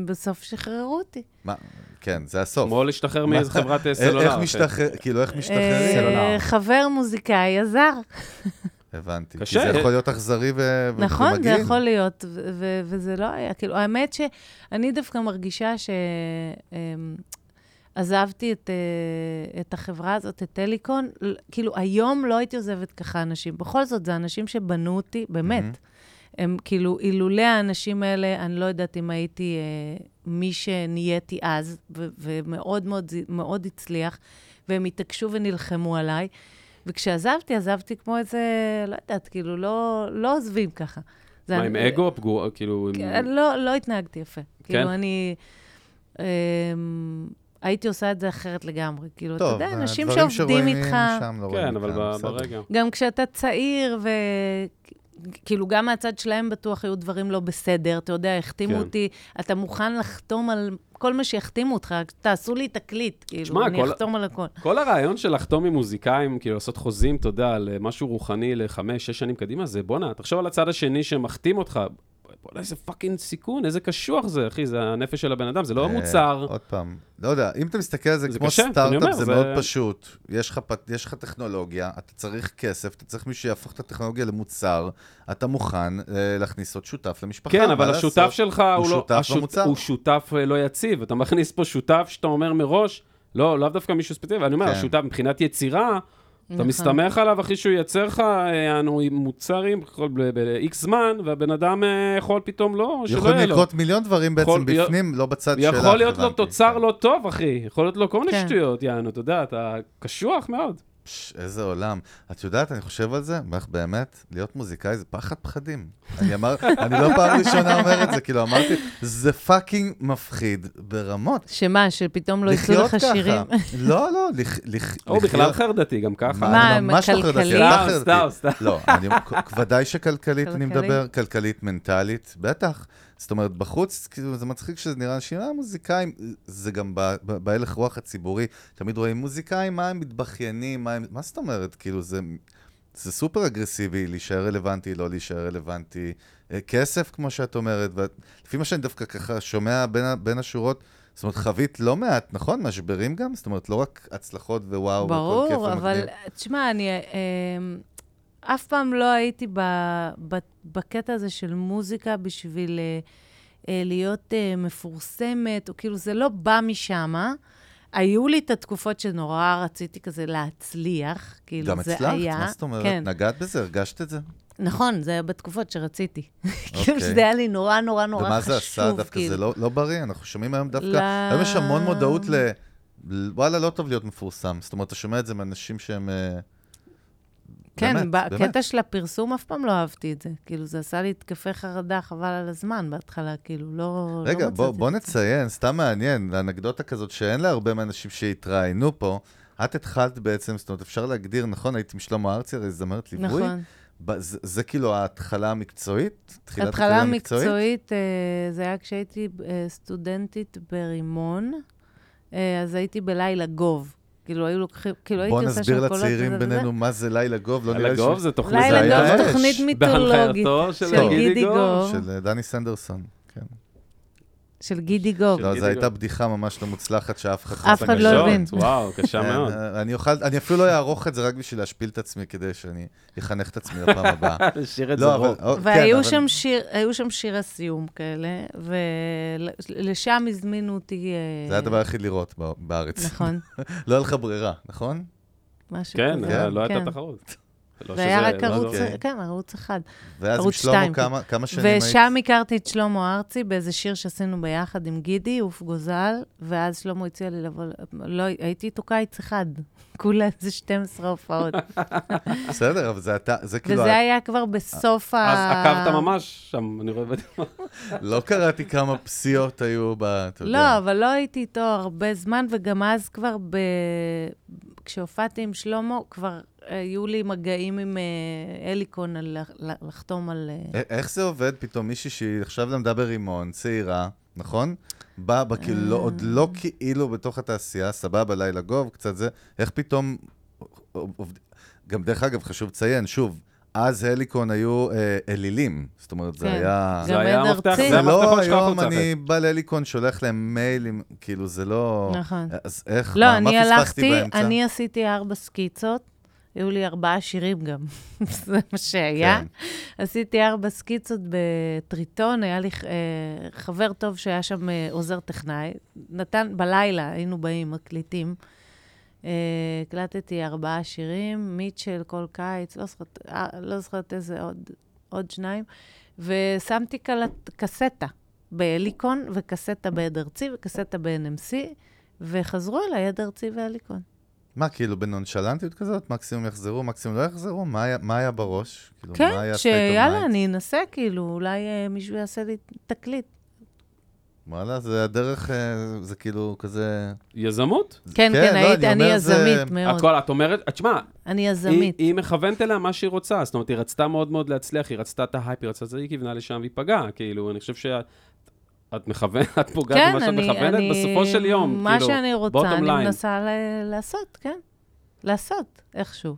בסוף שחררו אותי. מה? כן, זה הסוף. כמו להשתחרר? מאיזה חברת אה, איך- סלולר. איך. משתחרר, כאילו, איך אה, משתחררים? סלולר. חבר מוזיקאי עזר. הבנתי. כי קשה. זה יכול להיות אכזרי ו- ו- נכון, זה ומגעיל. יכול להיות, וזה לא היה. כאילו, האמת שאני דווקא מרגישה שעזבתי את, אה, את החברה הזאת, את טליקון, כאילו, היום לא הייתי עוזבת ככה אנשים. בכל זאת, זה אנשים שבנו אותי, באמת. מהמם. הם כאילו, אילולא האנשים האלה, אני לא יודעת אם הייתי אה, מי שנהייתי אז, ו- ומאוד מאוד, מאוד הצליח, והם התעקשו ונלחמו עליי. וכשעזבתי, עזבתי כמו איזה, לא יודעת, כאילו, לא, לא עוזבים ככה. מה, אני- עם אגו? פגוע, כאילו... עם- כן, לא, לא התנהגתי יפה. כן? כאילו, אני... אמ, הייתי עושה את זה אחרת לגמרי. כאילו, אתה טוב, יודע, אנשים הדברים שעובדים שרואים איתך, משם לא רואים כן, אבל מכאן, ב- בסדר. ברגע. גם כשאתה צעיר, ו... כאילו, גם מהצד שלהם בטוח היו דברים לא בסדר, אתה יודע, החתימו כן. אותי, אתה מוכן לחתום על כל מה שיחתימו אותך, תעשו לי תקליט, כאילו, שמע, אני כל- אחתום על הכל. כל הרעיון של לחתום עם מוזיקאים, כאילו לעשות חוזים, אתה יודע, על משהו רוחני לחמש, שש שנים קדימה, זה בואנה, תחשוב על הצד השני שמחתים אותך. בואנה, איזה fucking סיכון, איזה קשוח זה, אחי, זה הנפש של הבן אדם, זה לא אה, מוצר. עוד פעם, לא יודע, אם אתה מסתכל על זה זה כמו קשה, סטארט-אפ, אומר, זה זה- מאוד פשוט. יש לך פ- יש לך טכנולוגיה, אתה צריך כסף, אתה צריך מישהו שיהפוך את הטכנולוגיה למוצר, אתה מוכן אה, להכניס עוד שותף למשפחה. כן, אבל לעשות? השותף שלך הוא לא... שותף השות- במוצר. הוא שותף לא יציב. אתה מכניס פה שותף שאתה אומר מראש, לא, לאו דווקא מישהו ספציפי, אני אומר, כן. השותף מבחינת יצירה, אתה נכון. מסתמך עליו, אחי, שהוא ייצר לך, אה, אנו מוצרים ב-X זמן, והבן אדם אה, יכול פתאום לא, שלא יכולים יהיה לו. לקרות מיליון דברים בעצם יכול- בפנים, לא בצד שלך. יכול להיות לו. תוצר. לא טוב, אחי. יכול להיות לו כל מיני כן. שטויות, יענו, אתה יודע, אתה קשוח מאוד. פש, איזה עולם. את יודעת, אני חושב על זה, איך באמת, להיות מוזיקאי זה פחד פחדים. אני אמר, אני לא פעם ראשונה אומר את זה, כאילו אמרתי, זה פאקינג מפחיד ברמות. שמה, שפתאום לא יצאו לך. שירים? לא, לא, לח- לח- בכלל לחיות- חרדתי, גם ככה. מה, לא כלכלית? חרדתי, סתם, סתם. לא, אני, ודאי שכלכלית אני? מדבר, כלכלית, מנטלית, בטח. זאת אומרת, בחוץ, כאילו, זה מצחיק שזה נראה אה, מוזיקאים, זה גם בהלך רוח הציבורי, תמיד רואים מוזיקאים, מה הם מתבכיינים, מה הם, מה זאת אומרת, כאילו, זה, זה סופר אגרסיבי, להישאר רלוונטי, לא להישאר רלוונטי. אה, כסף, כמו שאת אומרת, ולפי מה שאני דווקא ככה שומע בין, בין השורות, זאת אומרת, חווית לא מעט, נכון? משברים גם? זאת אומרת, לא רק הצלחות ווואו, והכל כיף ברור, אבל ומגניב. תשמע, אני אמ, אף פעם לא הייתי ב, ב, בקטע הזה של מוזיקה בשביל אה, אה, להיות אה, מפורסמת, או כאילו, זה לא בא משם. היו לי את התקופות שנורא רציתי כזה להצליח, כאילו, גם זה הצלחת? היה. מה זאת אומרת? כן, נגעת בזה? הרגשת את זה? נכון, זה היה בתקופות שרציתי. אוקיי. כאילו, שזה היה לי נורא נורא נורא חשוב, ומה זה עשה דווקא? כאילו. זה לא, לא בריא, אנחנו שומעים היום דווקא, לא. היום יש המון מודעות ל... וואלה, לא טוב להיות מפורסם. זאת אומרת, אתה שומע את זה מאנשים שהם... אה, כן, באמת, באמת. בקטע של הפרסום אף פעם לא אהבתי את זה. כאילו, זה עשה לי התקפי חרדה, חבל על הזמן בהתחלה, כאילו, לא... רגע, לא בוא, בוא. נציין, סתם מעניין, אנקדוטה כזאת שאין להרבה מהאנשים שהתראיינו פה. את התחלת בעצם, זאת אומרת, אפשר להגדיר, נכון, היית עם שלמה ארצי, הרי זמרת ליווי. נכון. ב- זה, זה כאילו ההתחלה המקצועית? תחילת התחלה הקריירה מקצועית, אה, זה היה כשהייתי אה, סטודנטית ברימון, אה, אז הייתי בלילה גוב. כאילו, היו לוקחים, כאילו, בוא הייתי עושה נסביר שם קולות לצעירים וזה וזה. בינינו מה זה לילה גוב, לא נראה לי לגוב ש- לילה גוב. זה תוכנית מיתולוגית בהנחייתו של גידי. גוב, של אה, דני סנדרסון. כן. של גידי גוב. של לא, זו הייתה. בדיחה ממש לא מוצלחת שאף אחד אף אחד לא קשות, הבין. וואו, קשה כן, מאוד. אה, אני אוכל, אני אפילו לא אערוך את זה רק בשביל להשפיל את עצמי, כדי שאני אחנך את עצמי לפעם הבאה. שיר את זה לא, אבל... רוב. אה, כן, והיו אבל- שם שיר, היו שם שירי סיום כאלה, ולשם הזמינו אותי... אה, זה היה הדבר היחיד לראות בארץ. נכון, לא היה לך ברירה, נכון? משהו כן, כזה. היה- לא הייתה כן. תחרות. לא זה היה רק לא ערוץ, אוקיי. כן, ערוץ אחד. ואז עם ערוץ שלמה שתיים, כמה, כמה שנים היית? ושם הכרתי את שלמה ארצי באיזה שיר שעשינו ביחד עם גידי, עוף גוזל, ואז שלמה הציע לי לבוא, לא, הייתי איתו קיץ אחד, כולה איזה 12 הופעות. בסדר, אבל זה אתה, זה כאילו... וזה היה כבר בסוף ה... אז עקבת ממש שם, אני רואה בדיוק. לא קראתי כמה פסיעות היו ב... אתה יודע. לא, אבל לא הייתי איתו הרבה זמן, וגם אז כבר ב... כשהופעתי עם שלמה, כבר היו לי מגעים עם אה, אליקון על לחתום על... אה, איך זה עובד פתאום מישהי שהיא עכשיו למדה ברימון, צעירה, נכון? באה, בא, כאילו, לא, עוד לא כאילו בתוך התעשייה, סבבה, לילה גוב, קצת זה, איך פתאום... גם דרך אגב, חשוב לציין, שוב, אז הליקון היו אה, אלילים, זאת אומרת, זה כן. היה... זה היה המפתח. זה לא היום. אני בא להליקון, שולח להם מיילים, כאילו, זה לא... נכון. אז איך, לא, מה, מה אני פספסתי הלכתי, באמצע? אני עשיתי ארבע סקיצות, היו לי ארבעה שירים גם, זה מה שהיה. כן. עשיתי ארבע סקיצות בטריטון, היה לי אה, חבר טוב שהיה שם אה, עוזר טכנאי, נתן, בלילה היינו באים, מקליטים. אה, הקלטתי ארבעה שירים, מיטשל, כל קיץ, לא זוכרת, אה, לא זוכרת איזה עוד, עוד שניים, ושמתי קלט, קסטה בהליקון, וקסטה בעד ארצי, וקסטה ב-NMC, וחזרו אליי עד ארצי והליקון. מה, כאילו בנונשלנטיות כזאת? מקסימום יחזרו, מקסימום לא יחזרו? מה היה, מה היה בראש? כאילו, כן, שיאללה? אני אנסה, כאילו, אולי אה, מישהו יעשה לי תקליט. וואלה, זה הדרך, אה, זה כאילו כזה... יזמות? כן, כן, כן, לא, הייתי, אני אני אומר, זה- יזמית מאוד. הכל, את אומרת, תשמע, אני היא, יזמית. היא מכוונת אליה מה שהיא רוצה, זאת אומרת, היא רצתה מאוד מאוד להצליח, היא רצתה את ההייפ, היא רצתה את זה, היא כיוונה לשם והיא פגעה, כאילו, אני חושב שאת... את מכוונת, את פוגעת כן, במה שאת מכוונת אני, בסופו של יום, מה כאילו, שאני רוצה, אני line. מנסה ל- לעשות, כן. לעשות, איכשהו.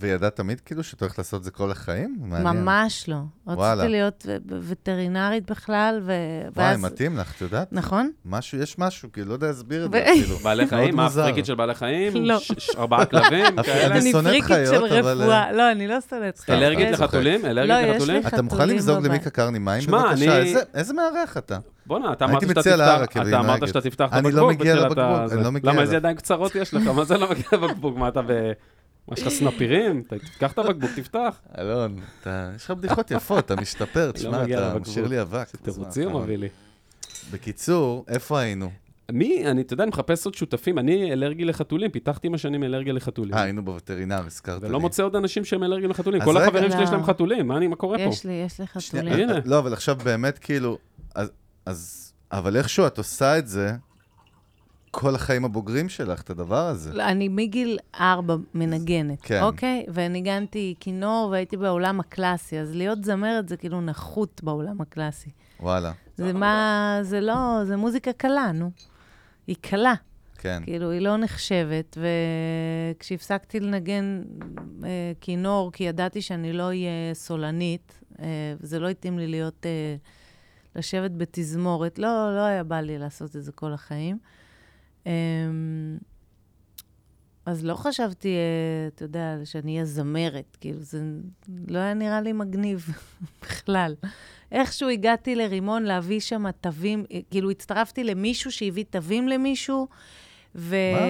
וידעת תמיד כאילו שאת הולכת לעשות את זה כל החיים? מעניין. ממש לא. וואלה. רציתי להיות וטרינרית בכלל, ו... וואי, ואז... מתאים לך, את יודעת? נכון? משהו, יש משהו, כאילו, לא יודע להסביר את ו- זה, כאילו. בעלי חיים, מה. הפריקית של בעלי חיים? לא. ארבעה כלבים, כאלה? אני אני שונאת פריקית חיות, של אבל, רפואה. לא, אני לא שונאת סתם, חיות. אלרגית אני צוחק. לחתולים? לא, אלרגית יש לחתולים? לי אתה מוכן למזוג. למיקה קרני מים בבקשה? אני- איזה- מארח אתה? בואנה, אתה אמרת שאתה תפתח, תפתח את אני הבקבוק. לא מגיע לבקבוק, אני לא מגיע למה, איזה. ידיים קצרות יש לך? מה זה לא מגיע לבקבוק? מה אתה ב... מה, יש לך סנפירים? תיקח את הבקבוק, תפתח. אלון, יש לך בדיחות יפות, אתה משתפר, תשמע, מגיע אתה. משאיר לי אבק. זה תירוצים מביא לי. בקיצור, איפה היינו? מי, אני, אתה יודע, אני מחפש עוד שותפים. אני אלרגי לחתולים, פיתחתי עם השנים אלרגיה לחתולים. אה, היינו בווטרינר, הזכרת לי. ולא מוצא עוד אנשים שהם אלרגיים לחתולים. כל. החברים שלי יש להם לא. חתולים, מה אני- מה קורה פה? יש לי, יש לי חתולים. הנה. לא, אבל עכשיו באמת כאילו, אז, אז, אבל איכשהו את עושה את זה כל החיים הבוגרים שלך, את הדבר הזה. לא, אני מגיל ארבע מנגנת, כן. אוקיי? וניגנתי כינור והייתי בעולם הקלאסי, אז להיות זמרת זה כאילו נחות בעולם הקלאסי. וואלה, זה מה, זה לא, זה מוזיקה קלה, נו. היא קלה, כן. כאילו, היא לא נחשבת, וכשהפסקתי לנגן אה, כינור, כי ידעתי שאני לא אהיה סולנית, אה, וזה לא התאים לי להיות, אה, לשבת בתזמורת, לא, לא היה בא לי לעשות את זה כל החיים. אה, אז לא חשבתי, אה, אתה יודע, שאני אהיה זמרת, כאילו, זה לא היה נראה לי מגניב בכלל. איכשהו הגעתי לרימון להביא שם תווים, אה, כאילו, הצטרפתי למישהו שהביא תווים למישהו, ו... מה?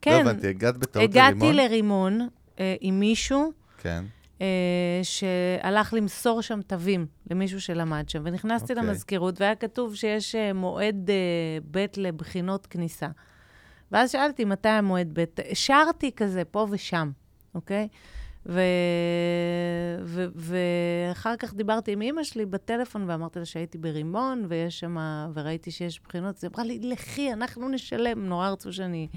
כן, לא הבנתי, הגעת בטעות הגעתי לרימון? לרימון אה, עם מישהו כן. אה, שהלך למסור שם תווים למישהו שלמד שם, ונכנסתי אוקיי. למזכירות, והיה כתוב שיש אה, מועד אה, ב' לבחינות כניסה. ואז שאלתי מתי המועד ב', שרתי כזה פה ושם, אוקיי? ו... ו... ואחר כך דיברתי עם אימא שלי בטלפון ואמרתי לה שהייתי ברימון, ויש שם, וראיתי שיש בחינות, אז היא אמרה לי, לכי, אנחנו נשלם. נורא רצו שאני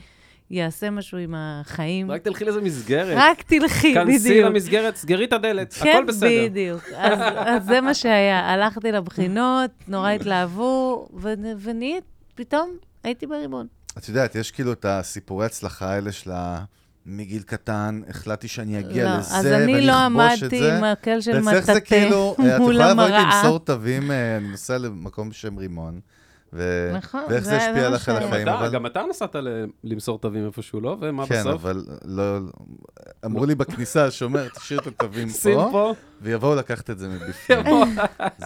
אעשה משהו עם החיים. רק תלכי לאיזה מסגרת. רק תלכי, בדיוק. כנסי למסגרת, סגרי את הדלת, כן, הכל בסדר. בדיוק. אז, אז זה מה שהיה. הלכתי לבחינות, נורא התלהבו. ונהיית, פתאום הייתי ברימון. את יודעת, יש כאילו את הסיפורי הצלחה האלה של ה... מגיל קטן, החלטתי שאני אגיע לא, לזה, אז אני ואני לא אכבוש את עמדתי זה. עם מקל של ואצלך זה מטאטא כאילו, אה, את מול יכולה לבוא איתי המראה. למסור תווים, אה, אני נוסע למקום בשם רימון, ו... נכון, ואיך זה- זה השפיע לך על. החיים, אתה- אבל... גם אתה נסעת ל- למסור תווים איפשהו, לא? ומה כן, בסוף? אבל לא... אמרו לי בכניסה, שומר, תשאיר את התווים פה, פה, ויבואו לקחת את זה מבפנים.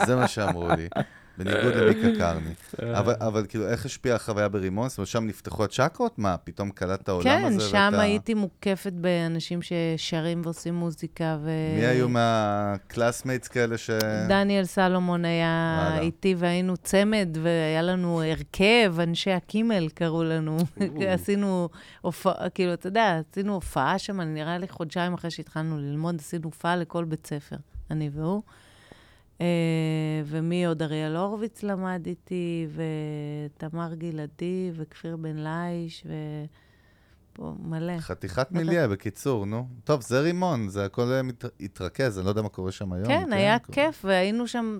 זה מה שאמרו לי, בניגוד למיקה קרני. אבל, אבל כאילו, איך השפיעה החוויה ברימון? זאת אומרת, שם נפתחו הצ'קרות? מה, פתאום קלטת העולם כן, הזה? שם ואתה- הייתי מוקפת באנשים ששרים ועושים מוזיקה, ו... מי היו מה classmates כאלה ש... דניאל סלומון היה וואלה. איתי והיינו צמד, והיה לנו הרכב, אנשי הקימל קראו לנו. עשינו הופעה, כאילו, אתה יודע, עשינו הופעה שם, נראה לי חודשיים אחרי שהתחלנו ללמוד, עשינו הופעה לכל בית ספר, אני והוא. אה, ומי עוד? אריאל הורוביץ למד איתי, ותמר גלעדי, וכפיר בן לייש, ו... פה מלא. חתיכת מיליה, בקיצור, נו. טוב, זה רימון, זה הכל התרכז, אני לא יודע מה קורה שם היום. כן, היה כל- כיף, והיינו שם,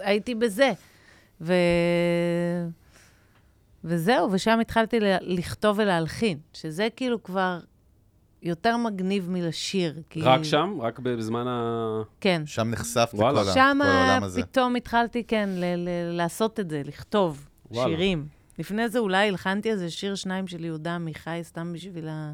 הייתי בזה. ו... וזהו, ושם התחלתי לכתוב ולהלחין, שזה כאילו כבר יותר מגניב מלשיר. כי... רק שם? רק בזמן ה... כן. שם נחשפת. ה- כל שם העולם הזה. פתאום התחלתי, כן, ל- ל- לעשות את זה, לכתוב וואלה. שירים. לפני זה אולי הלחנתי איזה שיר שניים של יהודה עמיחי, סתם בשביל ה...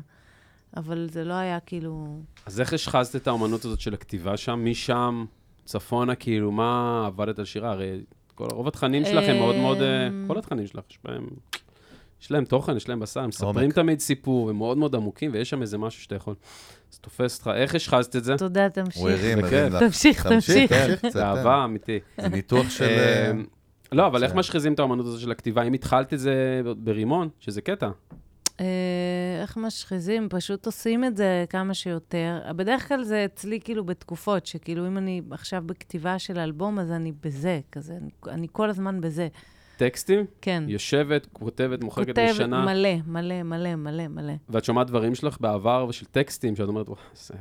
אבל זה לא היה כאילו... אז איך השחזת את האומנות הזאת של הכתיבה שם? משם, צפונה, כאילו, מה עבדת על שירה? הרי כל, רוב התכנים שלכם מאוד מאוד... אה, אמ, כל התכנים שלך, יש בהם... יש להם תוכן, יש להם בשר, הם מספרים. תמיד סיפור, הם מאוד מאוד עמוקים, ויש שם איזה משהו שאתה יכול... זה תופס אותך. איך השחזת את זה? תודה, תמשיך. הוא הרים. הרים לך. תמשיך, תמשיך. קצת. זה כן. אהבה אמיתי. זה ניתוח של... אה, אמ, לא, אבל איך מצוין. משחיזים את האומנות הזאת של הכתיבה? אם התחלת את זה ברימון, שזה קטע. אה, איך משחיזים? פשוט עושים את זה כמה שיותר. בדרך כלל זה אצלי כאילו בתקופות, שכאילו אם אני עכשיו בכתיבה של אלבום, אז אני בזה, כזה, אני, אני כל הזמן בזה. טקסטים, כן. יושבת, כותבת, מוחקת כותבת בשנה, מלא, מלא, מלא, מלא, מלא. ואת שומעת דברים שלך בעבר ושל טקסטים, שאת אומרת, וואו, זה...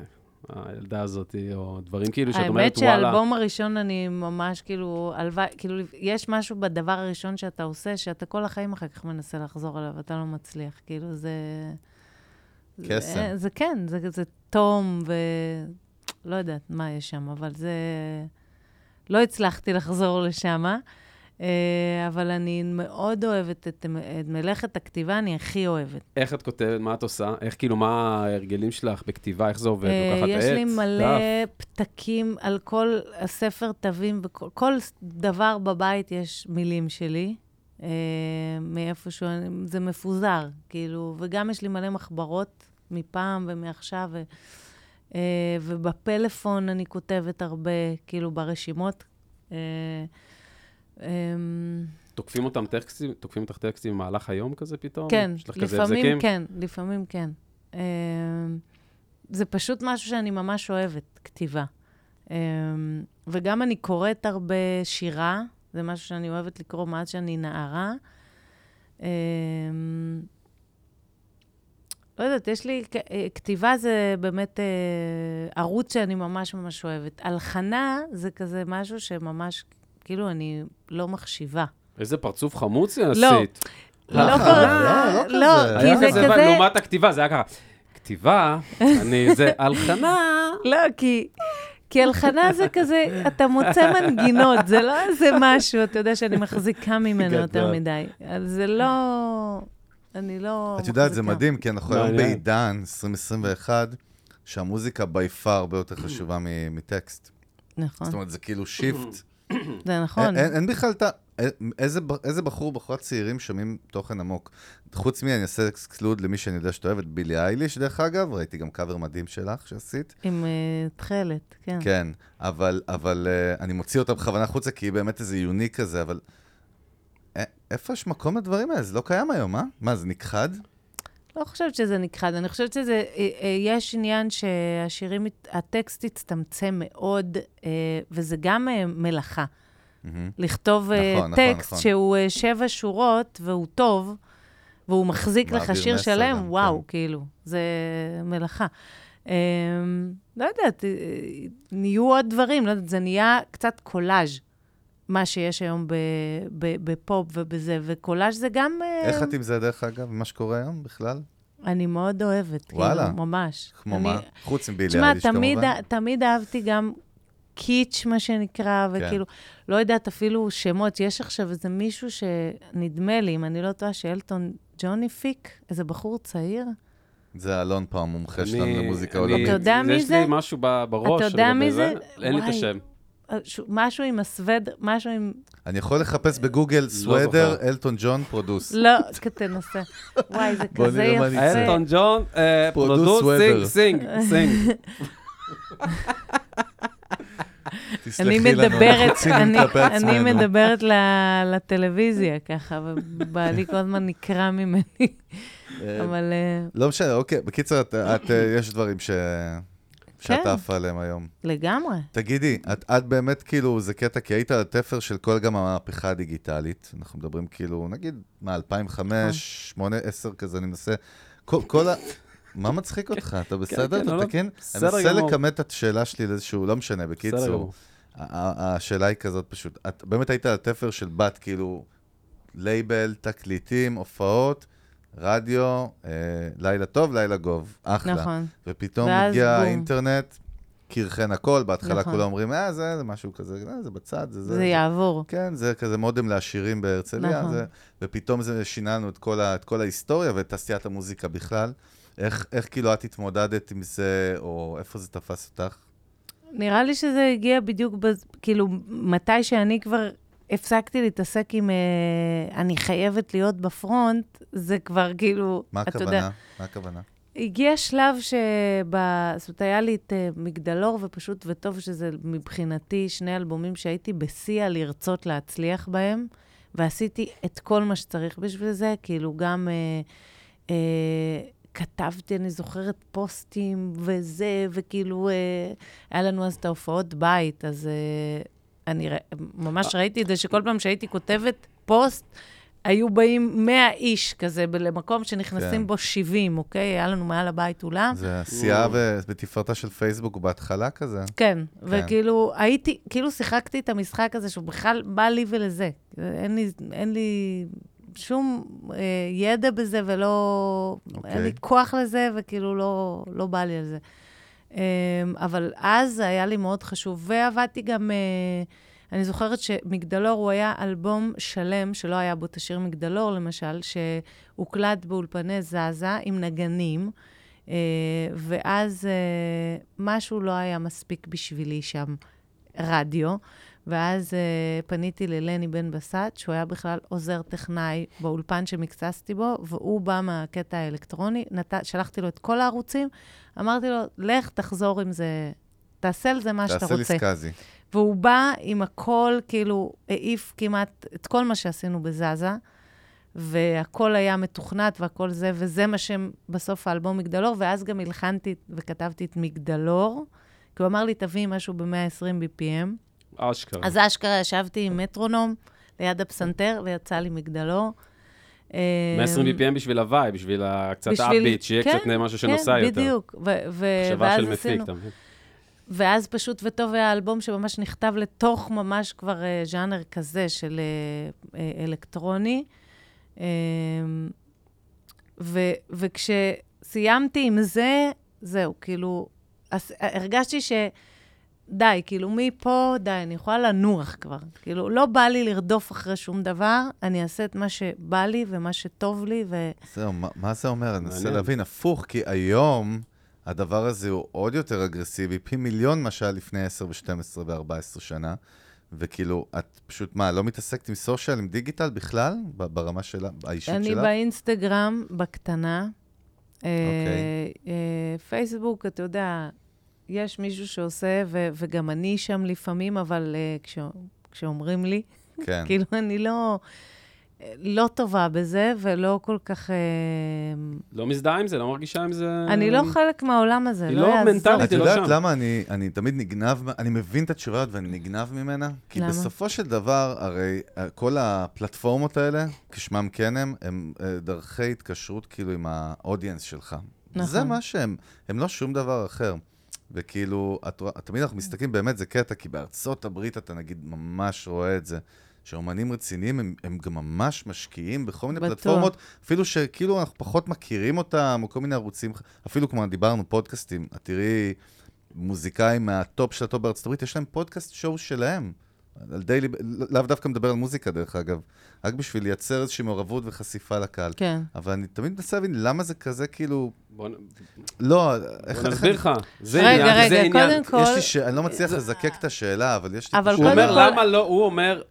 הילדה הזאת, או דברים כאילו שאת אומרת, האמת וואלה. שהאלבום הראשון, אני ממש כאילו, הלוואי, כאילו, יש משהו בדבר הראשון שאתה עושה, שאתה כל החיים אחר כך מנסה לחזור אליו, אתה לא מצליח. כאילו, זה... קסם. זה, זה כן, זה, זה תום, ו... לא יודעת מה יש שם, אבל זה... לא הצלחתי לחזור לשם, אה, אבל אני מאוד אוהבת את, את מלאכת הכתיבה, אני הכי אוהבת. איך את כותבת, מה את עושה? איך כאילו, מה ההרגלים שלך בכתיבה, איך זה עובד? אה, לוקחת עט? יש לי מלא דף? פתקים על כל הספר תווים, כל דבר בבית יש מילים שלי. אה, מאיפשהו, זה מפוזר, כאילו, וגם יש לי מלא מחברות מפעם ומעכשיו, ו, אה, ובפלאפון אני כותבת הרבה, כאילו, ברשימות. אה, אה, תוקפים אותם טקסטים, תוקפים אותך טקסטים במהלך היום כזה פתאום? כן, לפעמים? כן, לפעמים כן. אה, זה פשוט משהו שאני ממש אוהבת, כתיבה. אה, וגם אני קוראת הרבה שירה, זה משהו שאני אוהבת לקרוא מאז שאני נערה. לא יודעת, יש לי, אה, כתיבה זה באמת אה, ערוץ שאני ממש ממש אוהבת. הלחנה זה כזה משהו שממש, כאילו, אני לא מחשיבה. איזה פרצוף חמוצי עשית. לא אה, לא, לא לא, כזה. כי זה כזה, כזה... לעומת הכתיבה, זה היה ככה, כתיבה, אני, זה הלחנה. לא, כי... כי הלחנה זה כזה, אתה מוצא מנגינות, זה לא איזה משהו, אתה יודע, שאני מחזיקה ממנו. יותר מדי. אז זה לא... אני לא... את יודעת, זה. מדהים, כי אנחנו היום. בעידן 2021, שהמוזיקה by far הרבה יותר חשובה מ- מטקסט. נכון, זאת אומרת, זה כאילו shift. זה נכון. אין, אין בכלל את ה... איזה, ב- איזה בחור, בחורת צעירים שומעים תוכן עמוק. חוץ מי, אני אעשה exclude למי שאני יודע שאת אוהבת, בילי אייליש, דרך אגב, ראיתי גם קאבר מדהים שלך שעשית. עם אה, תכלת, כן. כן, אבל, אבל uh, אני מוציא אותה בכוונה החוצה, כי היא באמת איזה יוניק כזה, אבל... א- איפה יש מקום לדברים האלה? זה לא קיים היום, אה? מה, זה נכחד? לא חושבת שזה נכחד, אני חושבת שזה, אה, אה, יש עניין שהשירים, הטקסט הצטמצם מאוד, אה, וזה גם מלאכה. לכתוב נכון, נכון, טקסט נכון. שהוא שבע שורות והוא טוב, והוא מחזיק לך שיר שלם, גם, וואו, כן. כאילו, זה מלאכה. אה, לא יודעת, נהיו עוד דברים, לא יודעת, זה נהיה קצת קולאז', מה שיש היום ב- ב- בפופ ובזה, וקולאז' זה גם... אה, איך את עם זה, דרך אגב, מה שקורה היום בכלל? אני מאוד אוהבת, וואלה. כאילו, ממש. כמו אני- מה? חוץ מבילי תשמע, אייליש תמיד, כמובן. תמיד אהבתי גם קיץ', מה שנקרא, כן. וכאילו, לא יודעת אפילו שמות. יש עכשיו איזה מישהו שנדמה לי, אם אני לא טועה, שאלטון ג'ון הפיק, איזה בחור צעיר. זה אלון פה, המומחה שלנו למוזיקה עולמית. אתה יודע מי יש זה? לי משהו ב- בראש. אתה יודע מי זה? אין לי את. השם. אה, משהו עם הסווד, משהו עם... אני יכול לחפש בגוגל סוודר, זוכר. אלטון ג'ון פרודוס. לא, תנסה. וואי, זה כזה יפה. אלטון ג'ון, אה, פרודוס סינג. סינג, סינג. אני מדברת, אני. מדברת ל- לטלוויזיה ככה, ובעלי כל הזמן נקרע ממני, אה, אבל אה, לא משנה, אוקיי. בקיצר, את- את, אה, יש דברים ש... שאת כן. עפה עליהם היום. לגמרי. תגידי, את, את באמת כאילו, זה קטע, כי היית על התפר של כל גם המהפכה הדיגיטלית. אנחנו מדברים כאילו, נגיד, מה, 2005, 8, 10 כזה, אני מנסה... כל, כל ה... מה מצחיק אותך? אתה בסדר? כן, אתה לא, לא, תקין? אני מנסה. לכמת את השאלה שלי לאיזשהו, לא משנה, בקיצור. השאלה היא כזאת פשוט, את באמת היית על התפר של בת, כאילו, לייבל, תקליטים, הופעות, רדיו, אה, לילה טוב, לילה גוב, אחלה. נכון. ופתאום מגיע בום. האינטרנט, קרחן הכל, בהתחלה נכון. כולם אומרים, אה, זה, זה משהו כזה, אה, זה בצד, זה זה. זה יעבור. כן, זה כזה מודם לעשירים בהרצליה, נכון. זה, ופתאום זה שינה לנו את כל, ה, את כל ההיסטוריה ואת תעשיית המוזיקה בכלל. איך, איך כאילו את התמודדת עם זה, או איפה זה תפס אותך? נראה לי שזה הגיע בדיוק, בז... כאילו, מתי שאני כבר הפסקתי להתעסק עם... אה, אני חייבת להיות בפרונט, זה כבר כאילו, מה אתה יודע, הכוונה? מה הכוונה? הגיע שלב שב... זאת אומרת, היה לי את אה, מגדלור, ופשוט, וטוב שזה מבחינתי שני אלבומים שהייתי בשיא הלרצות להצליח בהם, ועשיתי את כל מה שצריך בשביל זה, כאילו גם... אה, אה, כתבתי, אני זוכרת, פוסטים וזה, וכאילו, אה, היה לנו אז את ההופעות בית, אז אה, אני ר... ממש ראיתי את זה, שכל פעם שהייתי כותבת פוסט, היו באים 100 איש כזה, למקום שנכנסים כן. בו 70, אוקיי? היה לנו מעל הבית אולם. זה עשייה ו- בתפארתה של פייסבוק בהתחלה כזה? כן, וכאילו, הייתי, כאילו שיחקתי את המשחק הזה, שהוא בכלל בא לי ולזה. אין לי, אין לי שום אה, ידע בזה ולא... אוקיי. אין לי כוח לזה, וכאילו לא, לא בא לי על זה. אה, אבל אז זה היה לי מאוד חשוב, ועבדתי גם... אה, אני זוכרת שמגדלור הוא היה אלבום שלם, שלא היה בו את השיר מגדלור, למשל, שהוקלט באולפני זזה עם נגנים, אה, ואז אה, משהו לא היה מספיק בשבילי שם, רדיו, ואז פניתי ללני בן בסט, שהוא היה בכלל עוזר טכנאי באולפן שמקססתי בו, והוא בא מהקטע האלקטרוני, נת... שלחתי לו את כל הערוצים, אמרתי לו, לך, תחזור עם זה, תעשה על זה מה שאתה תעשה רוצה. לי סקאזי. והוא בא עם הכל, כאילו, העיף כמעט את כל מה שעשינו בזזה, והכל היה מתוכנת והכל זה, וזה מה שהם בסוף האלבום מגדלור, ואז גם הלחנתי וכתבתי את מגדלור, כי הוא אמר לי, תביאי משהו ב-120 BPM. אשכרה. אז אשכרה ישבתי עם מטרונום ליד הפסנתר, ויצא לי מגדלור. 120 BPM בשביל הוואי, בשביל קצת אפביט, שיהיה כן, קצת משהו שנוסע כן, יותר. בדיוק. ו- ו- מחשבה ואז של מפיק, עשינו- אתה מבין? ואז פשוט וטוב היה אלבום שממש נכתב לתוך ממש כבר אה, ז'אנר כזה של אה, אה, אלקטרוני. אה, ו- וכשסיימתי עם זה, זהו, כאילו, הרגשתי ש... די, כאילו, מפה, די, אני יכולה לנוח כבר. כאילו, לא בא לי לרדוף אחרי שום דבר, אני אעשה את מה שבא לי ומה שטוב לי, ו... זהו, מה, מה זה אומר? אני מנסה. להבין, הפוך, כי היום הדבר הזה הוא עוד יותר אגרסיבי, פי מיליון מה שהיה לפני 10 ו-12 ו-14 שנה. וכאילו, את פשוט, מה, לא מתעסקת עם סושיאל, עם דיגיטל בכלל? ברמה שלה, האישית אני שלך? באינסטגרם, בקטנה. אה, אוקיי. אה, פייסבוק, אתה יודע, יש מישהו שעושה, ו- וגם אני שם לפעמים, אבל אה, כש- כשאומרים לי, כן. כאילו, אני לא... לא טובה בזה, ולא כל כך... אה, לא מזדהה עם זה? לא מרגישה עם זה? אני לא חלק מהעולם הזה, היא לא לא יעזור. מנטלית. את לא יודעת שם. למה אני, אני תמיד נגנב, אני מבין את התשובה הזאת ואני נגנב ממנה? כי למה? בסופו של דבר, הרי אה, כל הפלטפורמות האלה, כשמם כן הם, הם דרכי התקשרות כאילו עם ה audience שלך. נכון. זה מה שהם, הם לא שום דבר אחר. וכאילו, את, תמיד אנחנו מסתכלים, באמת זה קטע, כי בארצות הברית אתה נגיד ממש רואה את זה. שאומנים רציניים הם, הם גם ממש משקיעים בכל מיני בטוח. פלטפורמות, אפילו שכאילו אנחנו פחות מכירים אותם, או כל מיני ערוצים, אפילו כמו דיברנו, פודקאסטים, את תראי מוזיקאים מהטופ של הטופ בארצות הברית, יש להם podcast show שלהם. על דיילי, לאו דווקא מדבר על מוזיקה דרך אגב, רק בשביל לייצר איזושהי מעורבות וחשיפה לקהל. כן. אבל אני תמיד מנסה להבין למה זה כזה כאילו, בוא נ- לא, בוא נסביר לך. זה רגע, עניין, רגע, זה עניין. קודם כל- יש לי ש... אני לא מצליח לזקק את השאלה, אבל יש לי... אבל פשוט- הוא קודם אומר, כל- למה לא, הוא אומר,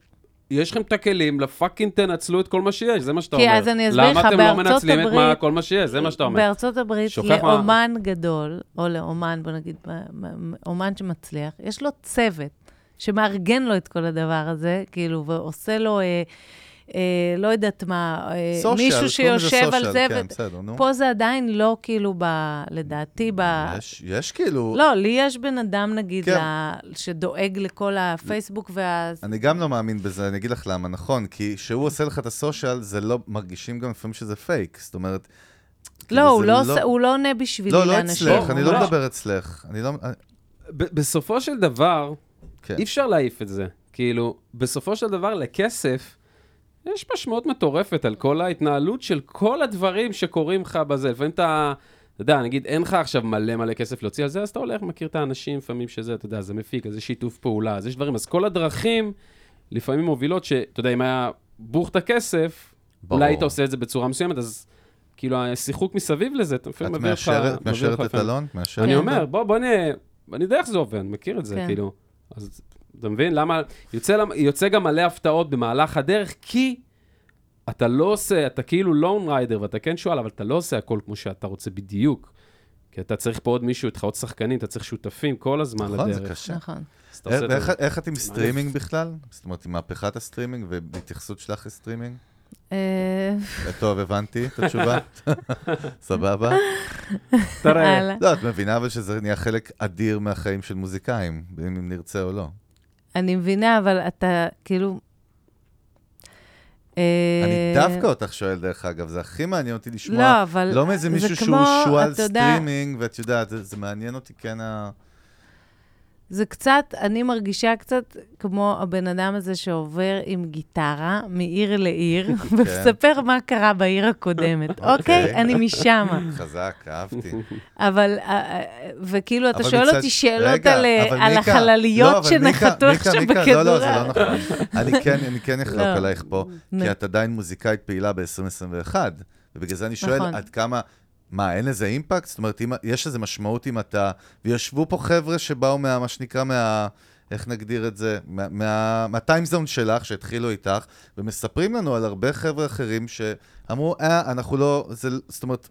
יש לכם את הכלים, לפאקינג תנצלו את כל מה שיש, זה מה שאתה כי אומר. אז אני אסביר לך, למה אתם לא בארצות מנצלים את מה- הברית- כל מה שיש, זה מה שאתה אומר. בארצות הברית, שוכח מה- לאומן גדול, או לאומן, בוא נגיד, אומן שמצליח, יש לו צוות שמארגן לו את כל הדבר הזה, כאילו, ועושה לו, אה, אה, לא יודעת מה, אה, סושיאל, מישהו שיושב על זה, כן, ו- בסדר, נו. פה זה עדיין לא כאילו ב... לדעתי, ב... יש, יש כאילו... לא, לי יש בן אדם, נגיד, כן. ל... שדואג לכל הפייסבוק וה... אני גם לא מאמין בזה, אני אגיד לך למה, נכון, כי כשהוא עושה לך את הסושיאל, זה לא, מרגישים גם לפעמים שזה פייק, זאת אומרת... כאילו, לא, הוא זה לא, עושה, הוא לא עונה בשבילי לא, לא לאנשים. אצלך, אני לא ממש. מדבר אצלך, אני לא... בסופו של דבר, כן. אי אפשר להעיף את זה. כאילו, בסופו של דבר, לכסף, יש משמעות מטורפת על כל ההתנהלות של כל הדברים שקורים לך בזה. לפעמים אתה, אתה יודע, נגיד, אין לך עכשיו מלא מלא כסף להוציא על זה, אז אתה הולך, מכיר את האנשים לפעמים שזה, אתה יודע, זה מפיק, אז יש שיתוף פעולה, אז יש דברים. אז כל הדרכים לפעמים מובילות, שאתה יודע, אם היה בוכת הכסף, ברור. אולי היית עושה את זה בצורה מסוימת, אז כאילו, השיחוק מסביב לזה, אתה את לפעמים מביא. מאשרת- מביא מאשרת את. אלון? מאשרת אני. אומר, בוא, בוא נהיה, אני יודע איך זה עובד, מכיר את זה, כן. כאילו. אז אתה מבין? למה, יוצא, למ- יוצא גם מלא הפתעות במהלך הדרך, כי אתה לא עושה, אתה כאילו לון ריידר ואתה כן שואל, אבל אתה לא עושה הכל כמו שאתה רוצה בדיוק. כי אתה צריך פה עוד מישהו, איתך עוד שחקנים, אתה צריך שותפים כל הזמן נכון, זה לדרך. קשה. נכון. אתה עושה את איך- זה. איך את עם סטרימינג בכלל? זאת אומרת, עם מהפכת הסטרימינג והתייחסות שלך לסטרימינג? אה, טוב, הבנתי את התשובה. סבבה. תראה. לא, את מבינה אבל שזה נהיה חלק אדיר מהחיים של מוזיקאים, אם נרצה או לא. אני מבינה, אבל אתה כאילו... אני אה, דווקא אותך שואל, דרך אגב, זה הכי מעניין אותי לשמוע. לא, אבל לא מאיזה זה מישהו שהוא שועל סטרימינג, ואת יודעת, זה- זה מעניין אותי כן ה... זה קצת, אני מרגישה קצת כמו הבן אדם הזה שעובר עם גיטרה מעיר לעיר, ומספר מה קרה בעיר הקודמת. אוקיי. אוקיי? אני משם. חזק, אהבתי. אבל, אה, אה, וכאילו, אתה שואל אותי שאלות על, אה, החלליות שנחתו עכשיו מיקה, בכדורם. לא, לא, זה לא נכון. אני כן, כן אחלוק לא. עלייך פה. כי את עדיין מוזיקאית פעילה ב-2021, ובגלל זה אני שואל נכון. עד כמה... מה, אין לזה אימפקט? זאת אומרת, אם, יש לזה משמעות אם אתה... וישבו פה חבר'ה שבאו מה, מה שנקרא, מה... איך נגדיר את זה? מה- מה- מהטיימזון שלך, שהתחילו איתך, ומספרים לנו על הרבה חבר'ה אחרים שאמרו, אה, אנחנו לא... זה, זאת אומרת,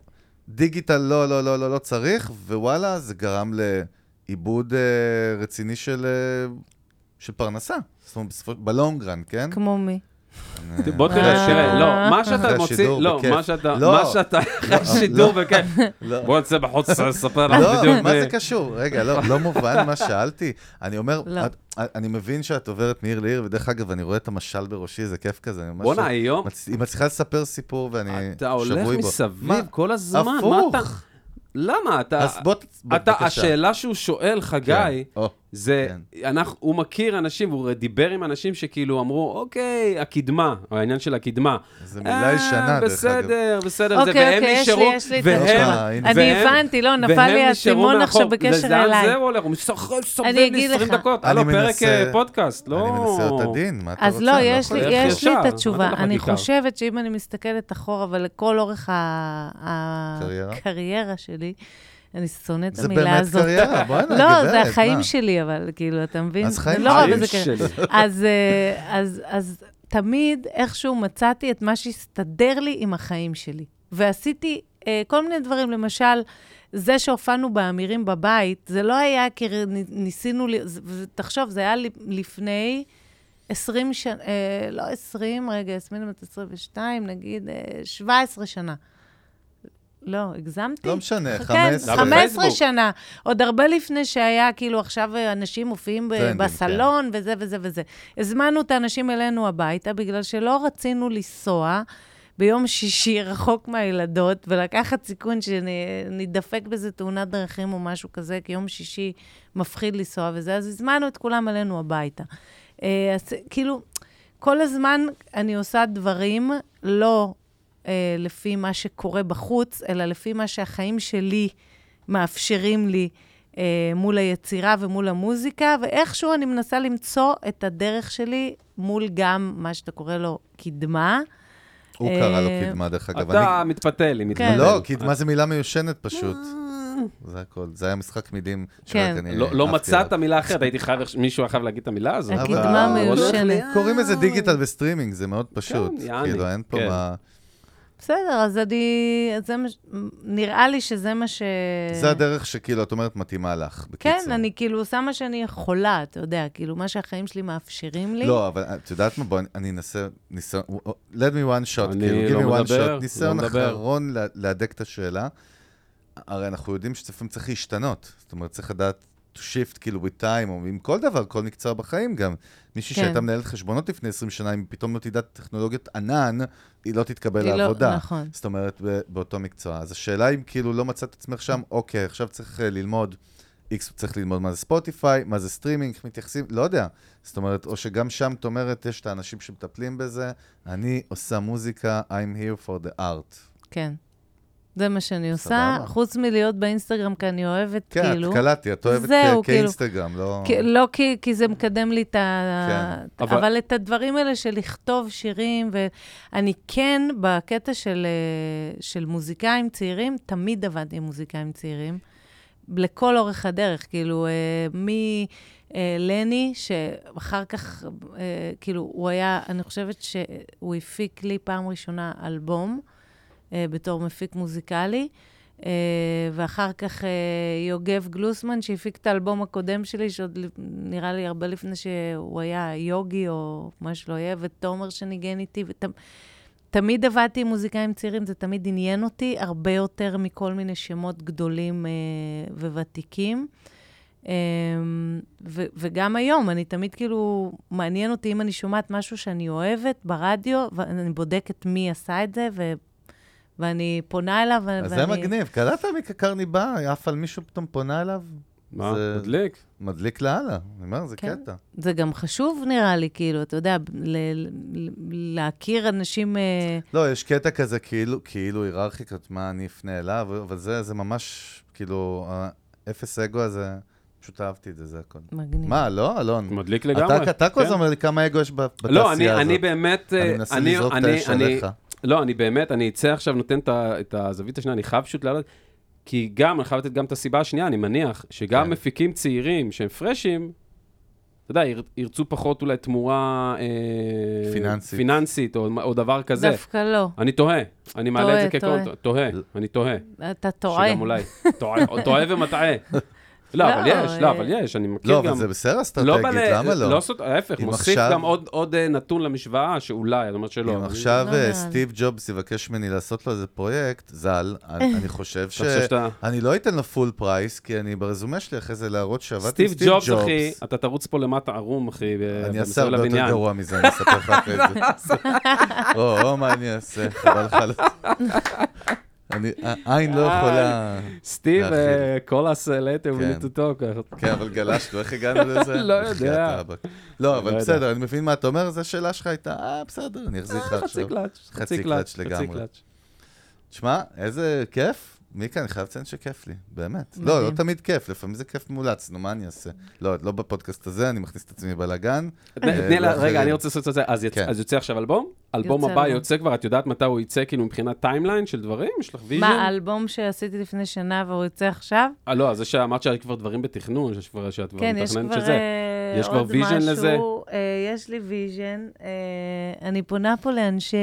דיגיטל לא, לא, לא, לא, לא צריך, ווואלה, זה גרם לעיבוד אה, רציני של, אה, של פרנסה. זאת אומרת, בלונגרן, כן? כמו מי? אה, בוא תראה, אה. תראה, לא, מה שאתה מוציא, לא, בכיף. מה שאתה, לא. מה שאתה, אחרי השידור, בכיף. לא. בוא נצא בחוץ, לספר לך לא, בדיוק. מה מי- זה קשור? רגע, לא, לא מובן מה שאלתי. אני אומר, לא. אני מבין שאת עוברת מעיר לעיר, ודרך אגב, אני רואה את המשל בראשי, זה כיף כזה. בואנה, היום, היא מצליחה לספר סיפור ואני אתה הולך שבוי בו. מסביב מה? כל הזמן, מה. אתה... למה? אתה... אז בוא, אתה, בבקשה. השאלה שהוא שואל, חגי, כן. זה, כן. אנחנו, הוא מכיר אנשים, הוא דיבר עם אנשים שכאילו אמרו, אוקיי, הקדמה, העניין של הקדמה. זו מילה ישנה, דרך אגב. בסדר, בסדר, זה, אוקיי, והם אוקיי, יש לי- נשארו, יש לי את והם. אני והם- הבנתי, לא, נפל לי נשארו האסימון עכשיו. בקשר וזה על אליי. זה הוא הולך, הוא מסחרר, סובב אני לי אגיד 20 לך. דקות. אני הלו, פרק מנסה- אה, פודקאסט, לא... אני מנסה אותה דין, מה אתה אז רוצה? לא, אני יש לי? את התשובה. אני? חושבת שאם אני מסתכלת אחורה ולכל אורך ה- קריירה? הקריירה שלי, אני שונאת את זה המילה באמת הזאת. קריירה, בוא'נה, לא, גברת, זה החיים מה? שלי, אבל כאילו, אתה מבין? אז חיים זה לא זה שלי. אז, אה, אז, אז תמיד איכשהו מצאתי את מה שהסתדר לי עם החיים שלי. ועשיתי אה, כל מיני דברים, למשל, זה שהופענו באמירים בבית, זה לא היה כי ניסינו, זה- תחשוב, זה היה לפני 20 שנה, אה, לא 20, רגע, יסמין בת 22, נגיד אה, 17 שנה. לא, הגזמתי? לא משנה, כן, 15. 15 בפייסבוק. שנה. עוד הרבה לפני שהיה, כאילו, עכשיו אנשים מופיעים ב- טרנדים, בסלון, וזה וזה וזה. הזמנו את האנשים אלינו הביתה, בגלל שלא רצינו לנסוע ביום שישי רחוק מהילדות, ולקחת סיכון שנידפק בזה תאונת דרכים או משהו כזה, כי יום שישי מפחיד לנסוע וזה, אז הזמנו את כולם אלינו הביתה. אה, אז כאילו, כל הזמן אני עושה דברים לא אה, לפי מה שקורה בחוץ, אלא לפי מה שהחיים שלי מאפשרים לי אה, מול היצירה ומול המוזיקה, ואיכשהו אני מנסה למצוא את הדרך שלי מול גם מה שאתה קורא לו קדמה. הוא קרא לו אה, קדמה, דרך אגב. אתה אני- מתפתל, היא כן. מתפתל. לא, קדמה זה מילה מיושנת פשוט. זה הכל. זה היה משחק מילים כן. לא- לא מצאת. מילה אחרת, הייתי חייב, מישהו היה חייב להגיד את המילה הזאת. הקדמה מיושנת. קוראים לזה דיגיטל וסטרימינג, זה מאוד פשוט. יעני, כאילו, אין פה כן. מה... בסדר, אז אני... אז זה מה... ש- נראה לי שזה מה ש... זה הדרך שכאילו, את אומרת, מתאימה לך, בקיצור. כן, אני כאילו עושה מה שאני יכולה, אתה יודע, כאילו, מה שהחיים שלי מאפשרים לי. לא, אבל את יודעת מה? בואי, אני אנסה, ניסיון, let me one shot, אני כאילו, give לא me one מדבר, shot, ניסיון לא. אחרון לה- להדק את השאלה. הרי אנחנו יודעים שלפעמים צריך להשתנות. זאת אומרת, צריך לדעת to shift כאילו with time, או עם כל דבר, כל מקצוע בחיים גם. מישהי כן. שהייתה מנהלת חשבונות לפני 20 שנה, אם פתאום לא תדע טכנולוגיות ענן, היא לא תתקבל היא לא- לעבודה. נכון. זאת אומרת, באותו מקצוע. אז השאלה אם כאילו לא מצאת את עצמך שם, אוקיי, עכשיו צריך אה, ללמוד, איקס צריך ללמוד מה זה ספוטיפיי, מה זה סטרימינג, איך מתייחסים, לא יודע. זאת אומרת, או שגם שם את אומרת, יש את האנשים שמטפלים בזה, אני עושה מוזיקה, I'm here for the art. כן. זה מה שאני עושה, סבבה. חוץ מלהיות באינסטגרם, כי אני אוהבת, כן, כאילו... את קלטתי, את אוהבת זהו, כ- כאילו. כאינסטגרם, לא... כי, לא כי, כי זה מקדם לי את ה... כן. אבל... אבל- את הדברים האלה של לכתוב שירים, ואני כן, בקטע של, אה, של מוזיקאים צעירים, תמיד עבדתי עם מוזיקאים צעירים, לכל אורך הדרך, כאילו, אה, מלני, שאחר כך, אה, כאילו, הוא היה, אני חושבת שהוא הפיק לי פעם ראשונה אלבום, אה, בתור מפיק מוזיקלי. Uh, ואחר כך uh, יוגב גלוסמן, שהפיק את האלבום הקודם שלי, שעוד נראה לי הרבה לפני שהוא היה יוגי או מה שלא יהיה, ותומר שניגן איתי, ותמיד עבדתי עם מוזיקאים צעירים, זה תמיד עניין אותי, הרבה יותר מכל מיני שמות גדולים uh, וותיקים. Um, ו- וגם היום, אני תמיד כאילו, מעניין אותי אם אני שומעת משהו שאני אוהבת ברדיו, ואני בודקת מי עשה את זה, ו- ואני פונה אליו, אז ואני... זה מגניב. קלטת מקרני בא, עף על מישהו פתאום פונה אליו? מה? זה- מדליק. מדליק לאללה. אני אומר, זה כן. קטע. זה גם חשוב, נראה לי, כאילו, אתה יודע, ל- ל- להכיר אנשים... אה, לא, יש קטע כזה כאילו, כאילו היררכיקות, מה אני אפנה אליו, אבל זה, זה ממש, כאילו, האפס אגו הזה, פשוט אהבתי את זה, זה הכל. מגניב. מה, לא, אלון? מדליק לגמרי. אתה, אתה כל הזמן כן. אומר לי כמה אגו יש ב- בתעשייה לא, אני, הזאת. אני באמת... אני אה, מנסה לזרוק את אני- האש אני- עליך. לא, אני באמת, אני אצא עכשיו, נותן את הזווית השנייה, אני חייב פשוט לעלות, כי גם, אני חייב לתת גם את הסיבה השנייה, אני מניח, שגם כן. מפיקים צעירים שהם פרשים, אתה יודע, יר- ירצו פחות אולי תמורה... אה, פיננסית. פיננסית, או, או דבר כזה. דווקא לא. אני תוהה, אני מעלה את זה כ cont... תוהה, אני תוהה. אתה טועה. שגם אולי... טועה, או טועה ומטעה. לא, אבל לא, יש, לא, אה, אבל יש, אני מכיר לא, גם... אבל זה בסדר לא אסטרטגית, למה לא? לא ההפך, מוסיף עכשיו- גם עוד- עוד אה, נתון למשוואה, שאולי, אני אומר שלא. אם אבל- עכשיו לא אה. סטיב ג'ובס יבקש ממני לעשות לו איזה פרויקט, ז"ל, אני אני חושב ש... אני לא אתן לו full price, כי אני ברזומה שלי אחרי זה להראות שעבדתי סטיב עם סטיב ג'ובס. אחי, אתה תרוץ פה למטה ערום, אחי, אני אעשה הרבה יותר. גרוע מזה, אני אספר לך אחרי זה. או, מה אני אעשה? חבל לך העין לא יכולה... סטיב, להכיל. אה, call us later, we כן. talk. כן, אבל גלשנו, איך הגענו לזה? לא יודע. לא, אבל לא. בסדר, אני מבין מה אתה אומר, זו השאלה שלך הייתה, אה, בסדר, אני אחזיר לך אה, חצי עכשיו. קלאץ', חצי קלאץ' חצי לגמרי. קלאץ'. תשמע, איזה כיף. מיקה, אני חייב לציין שכיף לי, באמת. מדהים. לא, לא תמיד כיף, לפעמים זה כיף מולץ, נו, מה אני אעשה? לא, לא בפודקאסט הזה, אני מכניס את עצמי בבלאגן. תני- אה. רגע, אני רוצה לעשות את זה. אז כן. אז יוצא עכשיו אלבום? אלבום הבא אלבום. יוצא כבר, את יודעת מתי הוא יצא, כאילו, מבחינת timeline של דברים? יש לך vision? מה, האלבום שעשיתי לפני שנה והוא יוצא עכשיו? אה, לא, זה שאמרת שהיה כבר דברים בתכנון, שיש כבר- שאת כבר כן, יש מתכננת כבר שזה. אה, יש כבר משהו. לזה? אה, יש לי vision. אה, אני פונה פה לאנשי...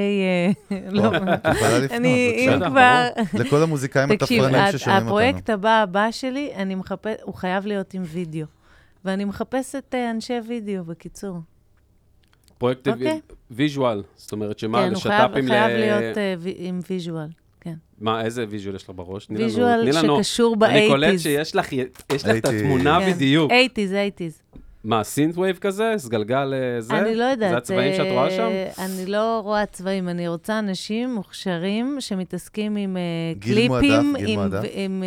אה, לא, או, את יכולה לפנות, אני, אם כבר... לכל המוזיקאים התפרנים הת- ששומעים אותנו. הפרויקט הבא הבא שלי, אני מחפש, הוא חייב להיות עם וידאו. ואני מחפשת אנשי וידאו, בקיצור. פרויקט אוקיי. visual, זאת אומרת שמה, כן, הוא חייב לשת"פים חייב ל... להיות עם visual. כן. מה, איזה visual יש לך בראש? visual שקשור אני קולט ב eighties. שיש לך יש לך את התמונה כן. בדיוק. eighties, eighties. מה, synthwave כזה? סגלגל אה, זה? אני לא יודעת. זה הצבעים שאת רואה שם? אה, אני לא רואה צבעים, אני רוצה אנשים מוכשרים שמתעסקים עם אה, קליפים, עם-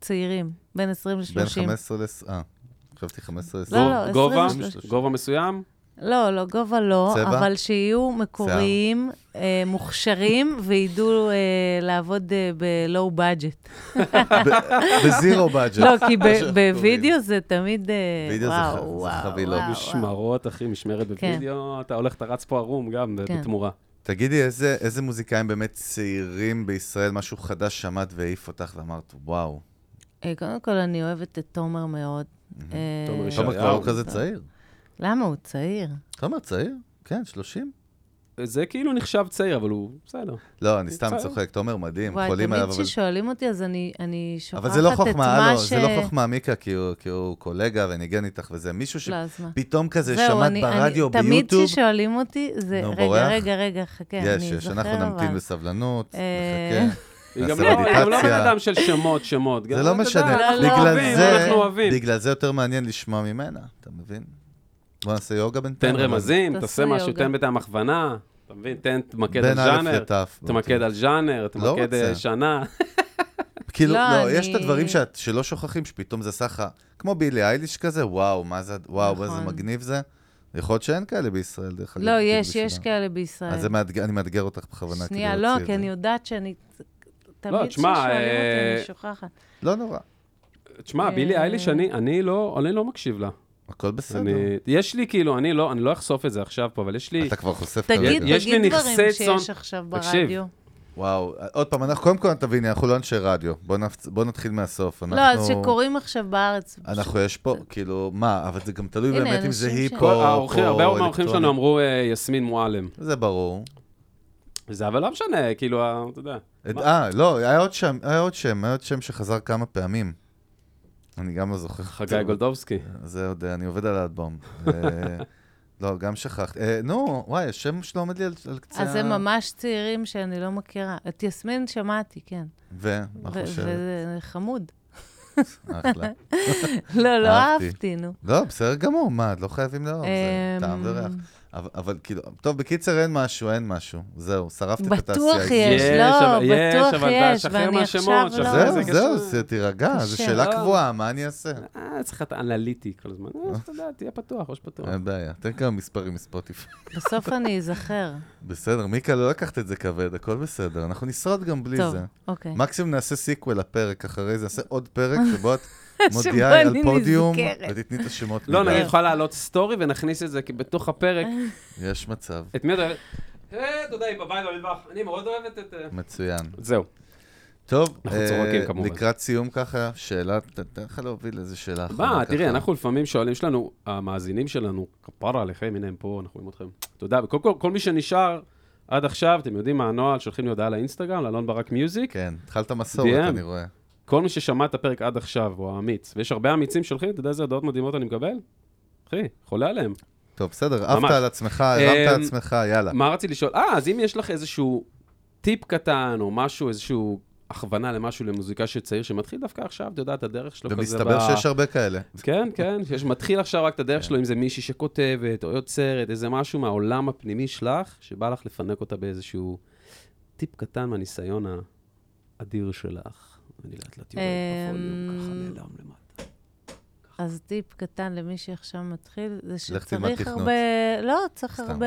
צעירים, בין 20 ל-30. בין 15 ל... אה, חשבתי 15 ל... לא, לא, גו- גובה? 23. גובה מסוים? לא, לא, גובה לא, צבע? אבל שיהיו מקוריים, אה, מוכשרים, וידעו אה, לעבוד אה, ב-low budget. בזירו בדג'ט. לא, כי ב- בווידאו זה תמיד, אה, וידאו זה וואו, זה וואו, חבילות. וואו. משמרות, אחי, משמרת בווידאו, אתה הולך, אתה רץ פה ערום גם כן. בתמורה. תגידי, איזה, איזה מוזיקאים באמת צעירים בישראל, משהו חדש שמעת והעיף אותך ואמרת, וואו. אה, קודם כל, אני אוהבת את תומר מאוד. אה, תומר תומר כבר. לא כזה צעיר. למה? הוא צעיר. תומר צעיר? כן, 30. זה כאילו נחשב צעיר, אבל הוא בסדר. לא, אני סתם. צוחק, תומר מדהים, וואי, חולים עליו, תמיד אבל... כששואלים אותי, אז אני, אני שוכחת אבל זה לא את חוכמה, מה ש... זה לא חוכמה מיקה, כי הוא, כי הוא קולגה וניגן איתך וזה. מישהו לא, מה? שפתאום כזה שמעת ברדיו, אני, תמיד ביוטיוב, כששואלים אותי, זה... נו, רגע, בורח? רגע, רגע, חכה, יש, אני יש, אזכר אנחנו נמתין אבל. בסבלנות, אה, נחכה. היא גם לא גם לא בן. אדם של שמות, שמות. זה לא משנה, לא, לא. בגלל זה יותר מעניין לשמוע ממנה, אתה מבין? בוא נעשה יוגה בינתיים. תן רמזים, תעשה משהו. תן בטעם הכוונה. אתה מבין? תן, תמקד בין על א' ז'אנר. לת'. תמקד על ז'אנר, תמקד אה. שנה. כאילו, לא, לא, יש את הדברים שאת- שלא שוכחים, שפתאום זה סחה, כמו בילי אייליש כזה, וואו, מה זה, וואו, נכון. איזה מגניב זה. יכול להיות שאין כאלה בישראל, דרך אגב. לא, יש, יש. כאלה בישראל. אז אני מאתגר אותך בכוונה. שנייה, לא, כי. אני יודעת שאני... תמיד כששואלים אותי, אה, אני שוכחת. לא נורא, תשמע, בילי אה. אייליש, אני- אני לא אני לא מקשיב לה. הכל בסדר. אני- יש לי כאילו, אני לא אני לא אחשוף את זה עכשיו פה, אבל יש לי... אתה כבר חושף תגיד, כרגע. יש לי תגיד נכסי דברים צאן. שיש עכשיו תקשיב. ברדיו. וואו, עוד פעם, אנחנו, קודם כל, תביני, אנחנו לא אנשי רדיו. בוא נפ- בוא נתחיל מהסוף. אנחנו... לא, אז שקוראים עכשיו בארץ. אנחנו יש פה, כאילו, מה, אבל זה גם תלוי הנה, באמת אם זה היפ או האורחים, הרבה או מהאורחים אלקטרוני. שלנו אמרו אה, יסמין מועלם. זה ברור. זה אבל לא משנה, כאילו, אתה יודע. אה, לא, היה עוד שם, היה עוד שם, היה עוד שם שחזר כמה פעמים. אני גם לא זוכר. חגי גולדובסקי. זה עוד, אני עובד על האלבום. אה, לא, גם שכחתי. אה, נו, וואי, השם שלו עומד לי על קצה... אז זה ממש צעירים שאני לא מכירה. את יסמין שמעתי, כן. ו? מה חושבת? וזה חמוד. אחלה. לא, לא אהבתי. נו. לא, בסדר גמור, מה, לא חייבים לאהוב, זה טעם אמ, וריח. אבל, אבל כאילו, טוב, בקיצר, אין משהו, אין משהו. זהו, שרפת את התעשייה. בטוח יש, יש, לא, אבל- יש, בטוח אבל יש, מהשמות, עכשיו לא... זהו, זה זהו, תירגע, זו. שאלה לא. קבועה, מה אני אעשה? אה, צריך להיות אנליטי כל הזמן. אה, אתה יודע, תהיה פתוח, ראש פתוח. אין בעיה, תן כמה מספרים מספוטיפיי. בסוף אני אזכר. בסדר, מיקה, לא לקחת את זה כבד, הכל בסדר. אנחנו נשרוד גם בלי טוב, זה. אוקיי. מקסימום נעשה sequel לפרק, אחרי זה נעשה עוד פרק שבו את מודיעה על פודיום. ותתני את השמות. לא. נגיד, יכולה להעלות סטורי ונכניס את זה כי בתוך הפרק. יש מצב, את מי את אוהבת? אה, אתה יודע, היא בבית במטבח. אני מאוד אוהבת את... אה, מצוין. זהו. טוב, אה. לקראת סיום ככה, שאלה, ת- תן לך להוביל איזה שאלה אחרונה. מה, תראי, ככה. אנחנו לפעמים שואלים שלנו, המאזינים שלנו, כפרה עליכם, הנה הם פה, אנחנו רואים אתכם. יודע, וכל כל, כל מי שנשאר עד עכשיו, אתם יודעים מה הנוהל, שולחים לי הודעה לאינסטגרם, לאלון ברק מיוזיק. כן, התחלת מסורת. אני רואה. כל מי ששמע את הפרק עד עכשיו, הוא האמיץ, ויש הרבה אמיצים שולחים, אתה יודע איזה הודעות מדהימות אני מקבל? אחי, חולה עליהם. טוב, בסדר, עפת. על עצמך, הרמת אמ, על עצמך, יאללה. מה רציתי לשאול? אה, אז אם יש לך איזשהו טיפ קטן, או משהו, איזשהו הכוונה למשהו למוזיקאי שצעיר שמתחיל דווקא עכשיו, אתה יודע, את הדרך שלו כזה ב... ומסתבר שיש הרבה כאלה. כן, כן, שיש מתחיל עכשיו רק את הדרך כן. שלו, אם זה מישהי שכותבת, או יוצרת, איזה משהו מהעולם הפנימי שלך, שבא לך לפנק אותה באיזשהו טיפ קטן מהניסיון האדיר שלך. אני לאט לאט יורד בפוליום, ככה אמ, נעלם למטה. אז טיפ קטן למי שעכשיו מתחיל, זה שצריך. הרבה... לא, צריך. הרבה...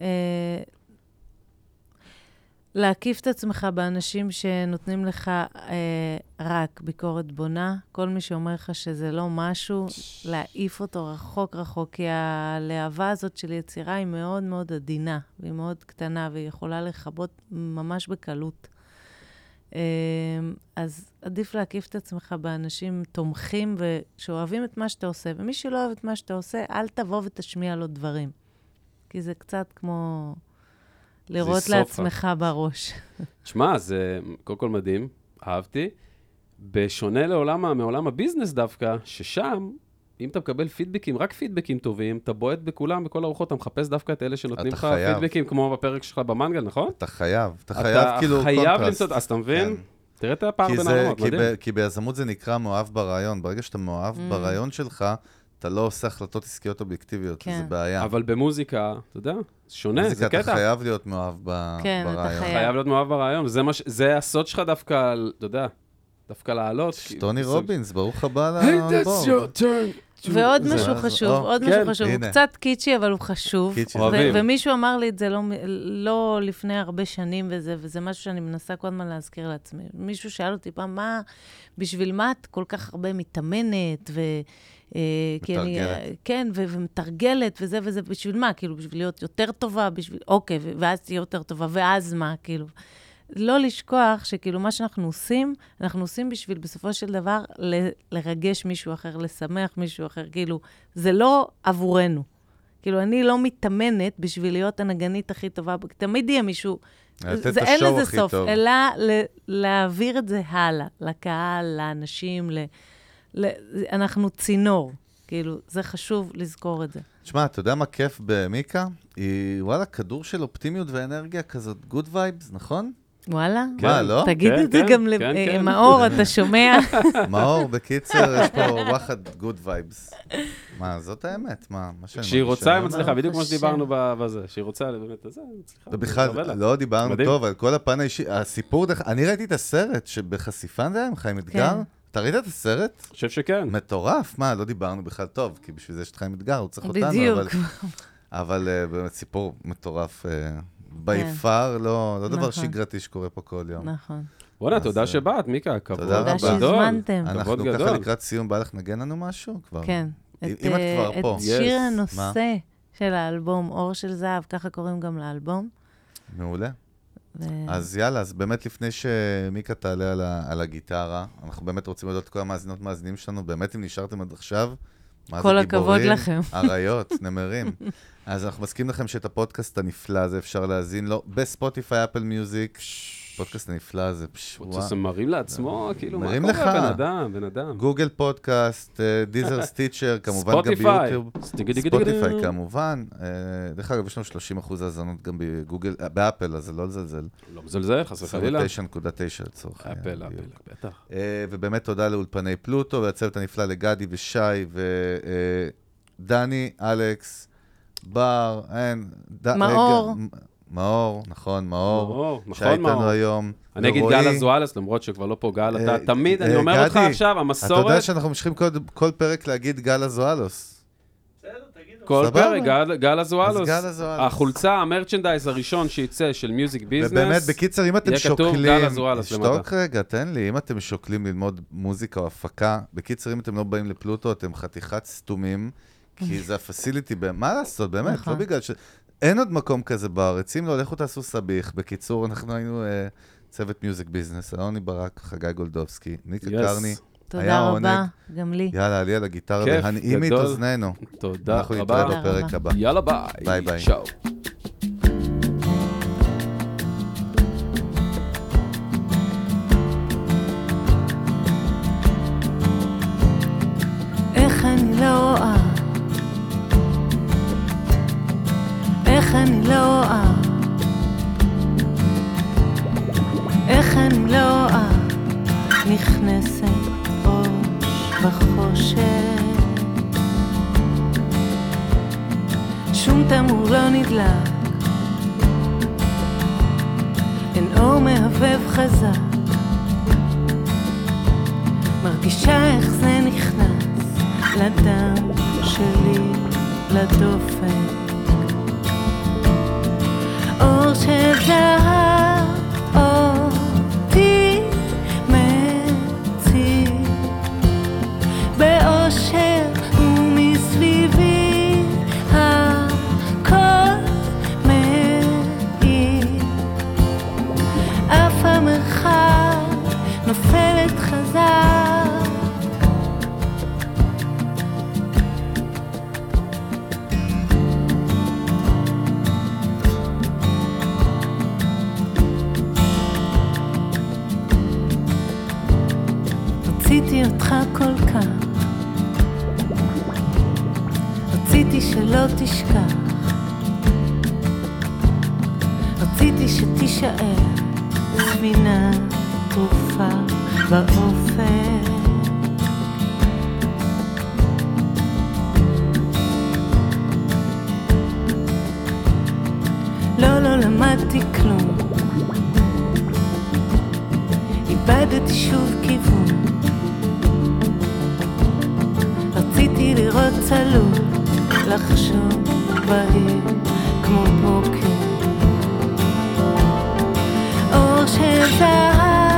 אה, להקיף את עצמך באנשים שנותנים לך אה, רק ביקורת בונה. כל מי שאומר לך שזה לא משהו, להעיף אותו רחוק רחוק, כי הלהבה הזאת של יצירה היא מאוד מאוד עדינה, והיא מאוד קטנה, והיא יכולה לכבות ממש בקלות. אה, אז עדיף להקיף את עצמך באנשים תומכים ושאוהבים את מה שאתה עושה. ומי שלא אוהב את מה שאתה עושה, אל תבוא ותשמיע לו דברים. כי זה קצת כמו לירות סופה. לעצמך בראש. תשמע, זה קודם כל מדהים, אהבתי. בשונה לעולם, מעולם ה business דווקא, ששם אם אתה מקבל פידבקים, רק פידבקים טובים, אתה בועט בכולם, בכל הרוחות, אתה מחפש דווקא את אלה שנותנים אתה לך חייב. פידבקים, כמו בפרק שלך במנגל, נכון? אתה חייב, אתה חייב כאילו אתה חייב קונטרסט. למצוא, אז אתה מבין? כן. תראה את הפער כי, בין זה, הרמות, כי, מדהים. ב, כי ביזמות זה נקרא מאוהב ברעיון. ברגע שאתה מאוהב Mm. ברעיון שלך, אתה לא עושה החלטות עסקיות אובייקטיביות, כן. זה בעיה. אבל במוזיקה, אתה יודע, זה שונה, מוזיקה, זה אתה קטע. חייב להיות מאוהב ב, כן, אתה ברעיון. חייב. חייב להיות מאוהב ברעיון, וזה מה ש- זה הסוד שלך דווקא, אתה יודע, דווקא לעלות. טוני זה- רובינס, ברוך הבא Hey, לאלבום. that's your turn. ועוד משהו חשוב, או, עוד כן, משהו חשוב. הוא. קצת קיצ'י, אבל הוא חשוב. קיצ'י. ו- אוהבים. ומישהו אמר לי את זה לא, לא לפני הרבה שנים, וזה, וזה משהו שאני מנסה כל הזמן להזכיר לעצמי. מישהו שאל אותי פעם, מה, בשביל מה את כל כך הרבה מתאמנת, ו... אה, אני, מתרגלת. כן, ו- ומתרגלת, וזה וזה, בשביל מה? כאילו, בשביל להיות יותר טובה, בשביל, אוקיי, ואז תהיה יותר טובה, ואז מה? כאילו, לא לשכוח שכאילו מה שאנחנו עושים, אנחנו עושים בשביל בסופו של דבר ל- לרגש מישהו אחר, לשמח מישהו אחר, כאילו, זה לא עבורנו. כאילו, אני לא מתאמנת בשביל להיות הנגנית הכי טובה, תמיד יהיה מישהו, לתת זה, את אין לזה סוף, טוב. אלא ל- להעביר את זה הלאה, לקהל, לאנשים, ל, ל, אנחנו צינור. כאילו, זה חשוב לזכור את זה. תשמע, אתה יודע מה כיף במיקה? היא, וואלה, כדור של אופטימיות ואנרגיה כזאת, good vibes, נכון? וואלה? מה, לא? תגיד כן, את זה כן, גם כן, כן. למאור, אתה שומע? מאור, בקיצר, יש פה וואחד good vibes. מה, זאת האמת, מה, מה שאני כשהיא רוצה, היא. מצליחה, בדיוק כמו. שדיברנו בזה. כשהיא רוצה, באמת, זה, היא מצליחה. ובכלל. לא דיברנו מדהים. טוב על כל הפן האישי. הסיפור, דרך- אני ראיתי את הסרט שבחשיפה זה היה עם חיים אתגר. כן. אתה ראית את הסרט? אני חושב שכן. מטורף, מה, לא דיברנו בכלל טוב, כי בשביל זה יש את חיים אתגר, הוא צריך אותנו, בדיוק. אבל... אבל אה, באמת סיפור מטורף. by far, לא לא דבר נכון. שגרתי שקורה פה כל יום. נכון. אז, תודה אה, שבאת, מיקה, כבוד תודה תודה רבה. גדול. שהזמנתם. אנחנו גדול. ככה לקראת סיום, בא לך לנגן לנו משהו כבר? כן. אם- את, את אה, כבר פה. את שיר. הנושא של האלבום, אור של זהב, ככה קוראים גם לאלבום. מעולה. ו- אז יאללה, אז באמת לפני שמיקה תעלה על, ה, על הגיטרה, אנחנו באמת רוצים להודות לכל המאזינות מאזינים שלנו, באמת אם נשארתם עד עכשיו, מה זה כל הכבוד גיבורים, לכם. אריות, נמרים. אז אנחנו מסכים לכם שאת הפודקאסט הנפלא הזה אפשר להאזין לו בספוטיפיי, אפל מיוזיק. הפודקאסט הנפלא הזה, פש, הוא וואו. רוצה מרים לעצמו, כאילו, מה קורה, לך. בן אדם, בן אדם. גוגל פודקאסט, אה, דיזר סטיצ'ר, כמובן גם. ביוטיוב. ספוטיפיי כמובן. אה, דרך אגב, יש לנו 30% האזנות גם בגוגל, אה, באפל, אז זה לא לזלזל. לא מזלזל, חס וחלילה. 29.9 לצורך העניין. אפל. אפל, בטח. ובאמת תודה לאולפני פלוטו והצוות הנפלא לגדי ושי ודני, אלכס, בר, אין. מאור. מאור, נכון, מאור. מאור, שהיה נכון, מאור. איתנו היום. אני אגיד. גל אזואלס, למרות שכבר לא פה גל, אה, אתה תמיד, אני אה, אומר אותך עכשיו, אתה המסורת, יודע שאנחנו ממשיכים כל- כל פרק להגיד גל אזואלוס. כל. פרק, גל- גל אזואלוס. החולצה, המרצ'נדייז הראשון שייצא של מיוזיק ביזנס. ובאמת, בקיצר, אם אתם יהיה כתוב שוקלים... גל אזואלוס שתוק רגע, תן לי. אם אתם שוקלים ללמוד מוזיקה או הפקה, בקיצר, אם אתם לא באים לפלוטו, אתם חתיכת סתומים, כי זה ה facility, מה לעשות, באמת, נכון. לא בגלל ש... אין עוד מקום כזה בארץ. אם לא, לכו תעשו סביח. בקיצור, אנחנו היינו אה, צוות Music Business, אלוני ברק, חגי גולדובסקי, מיקה Yes. קרני. תודה עונג. רבה, גם לי. יאללה, עלי על הגיטרה והנעימי את. אוזנינו. תודה אנחנו רבה. נתראה בפרק. הבא. יאללה ביי. ביי ביי. צ'או. stoffet למדתי כלום. איבדתי שוב כיוון. רציתי לראות צלול, לחשוב בהיר כמו בוקר. אור שזר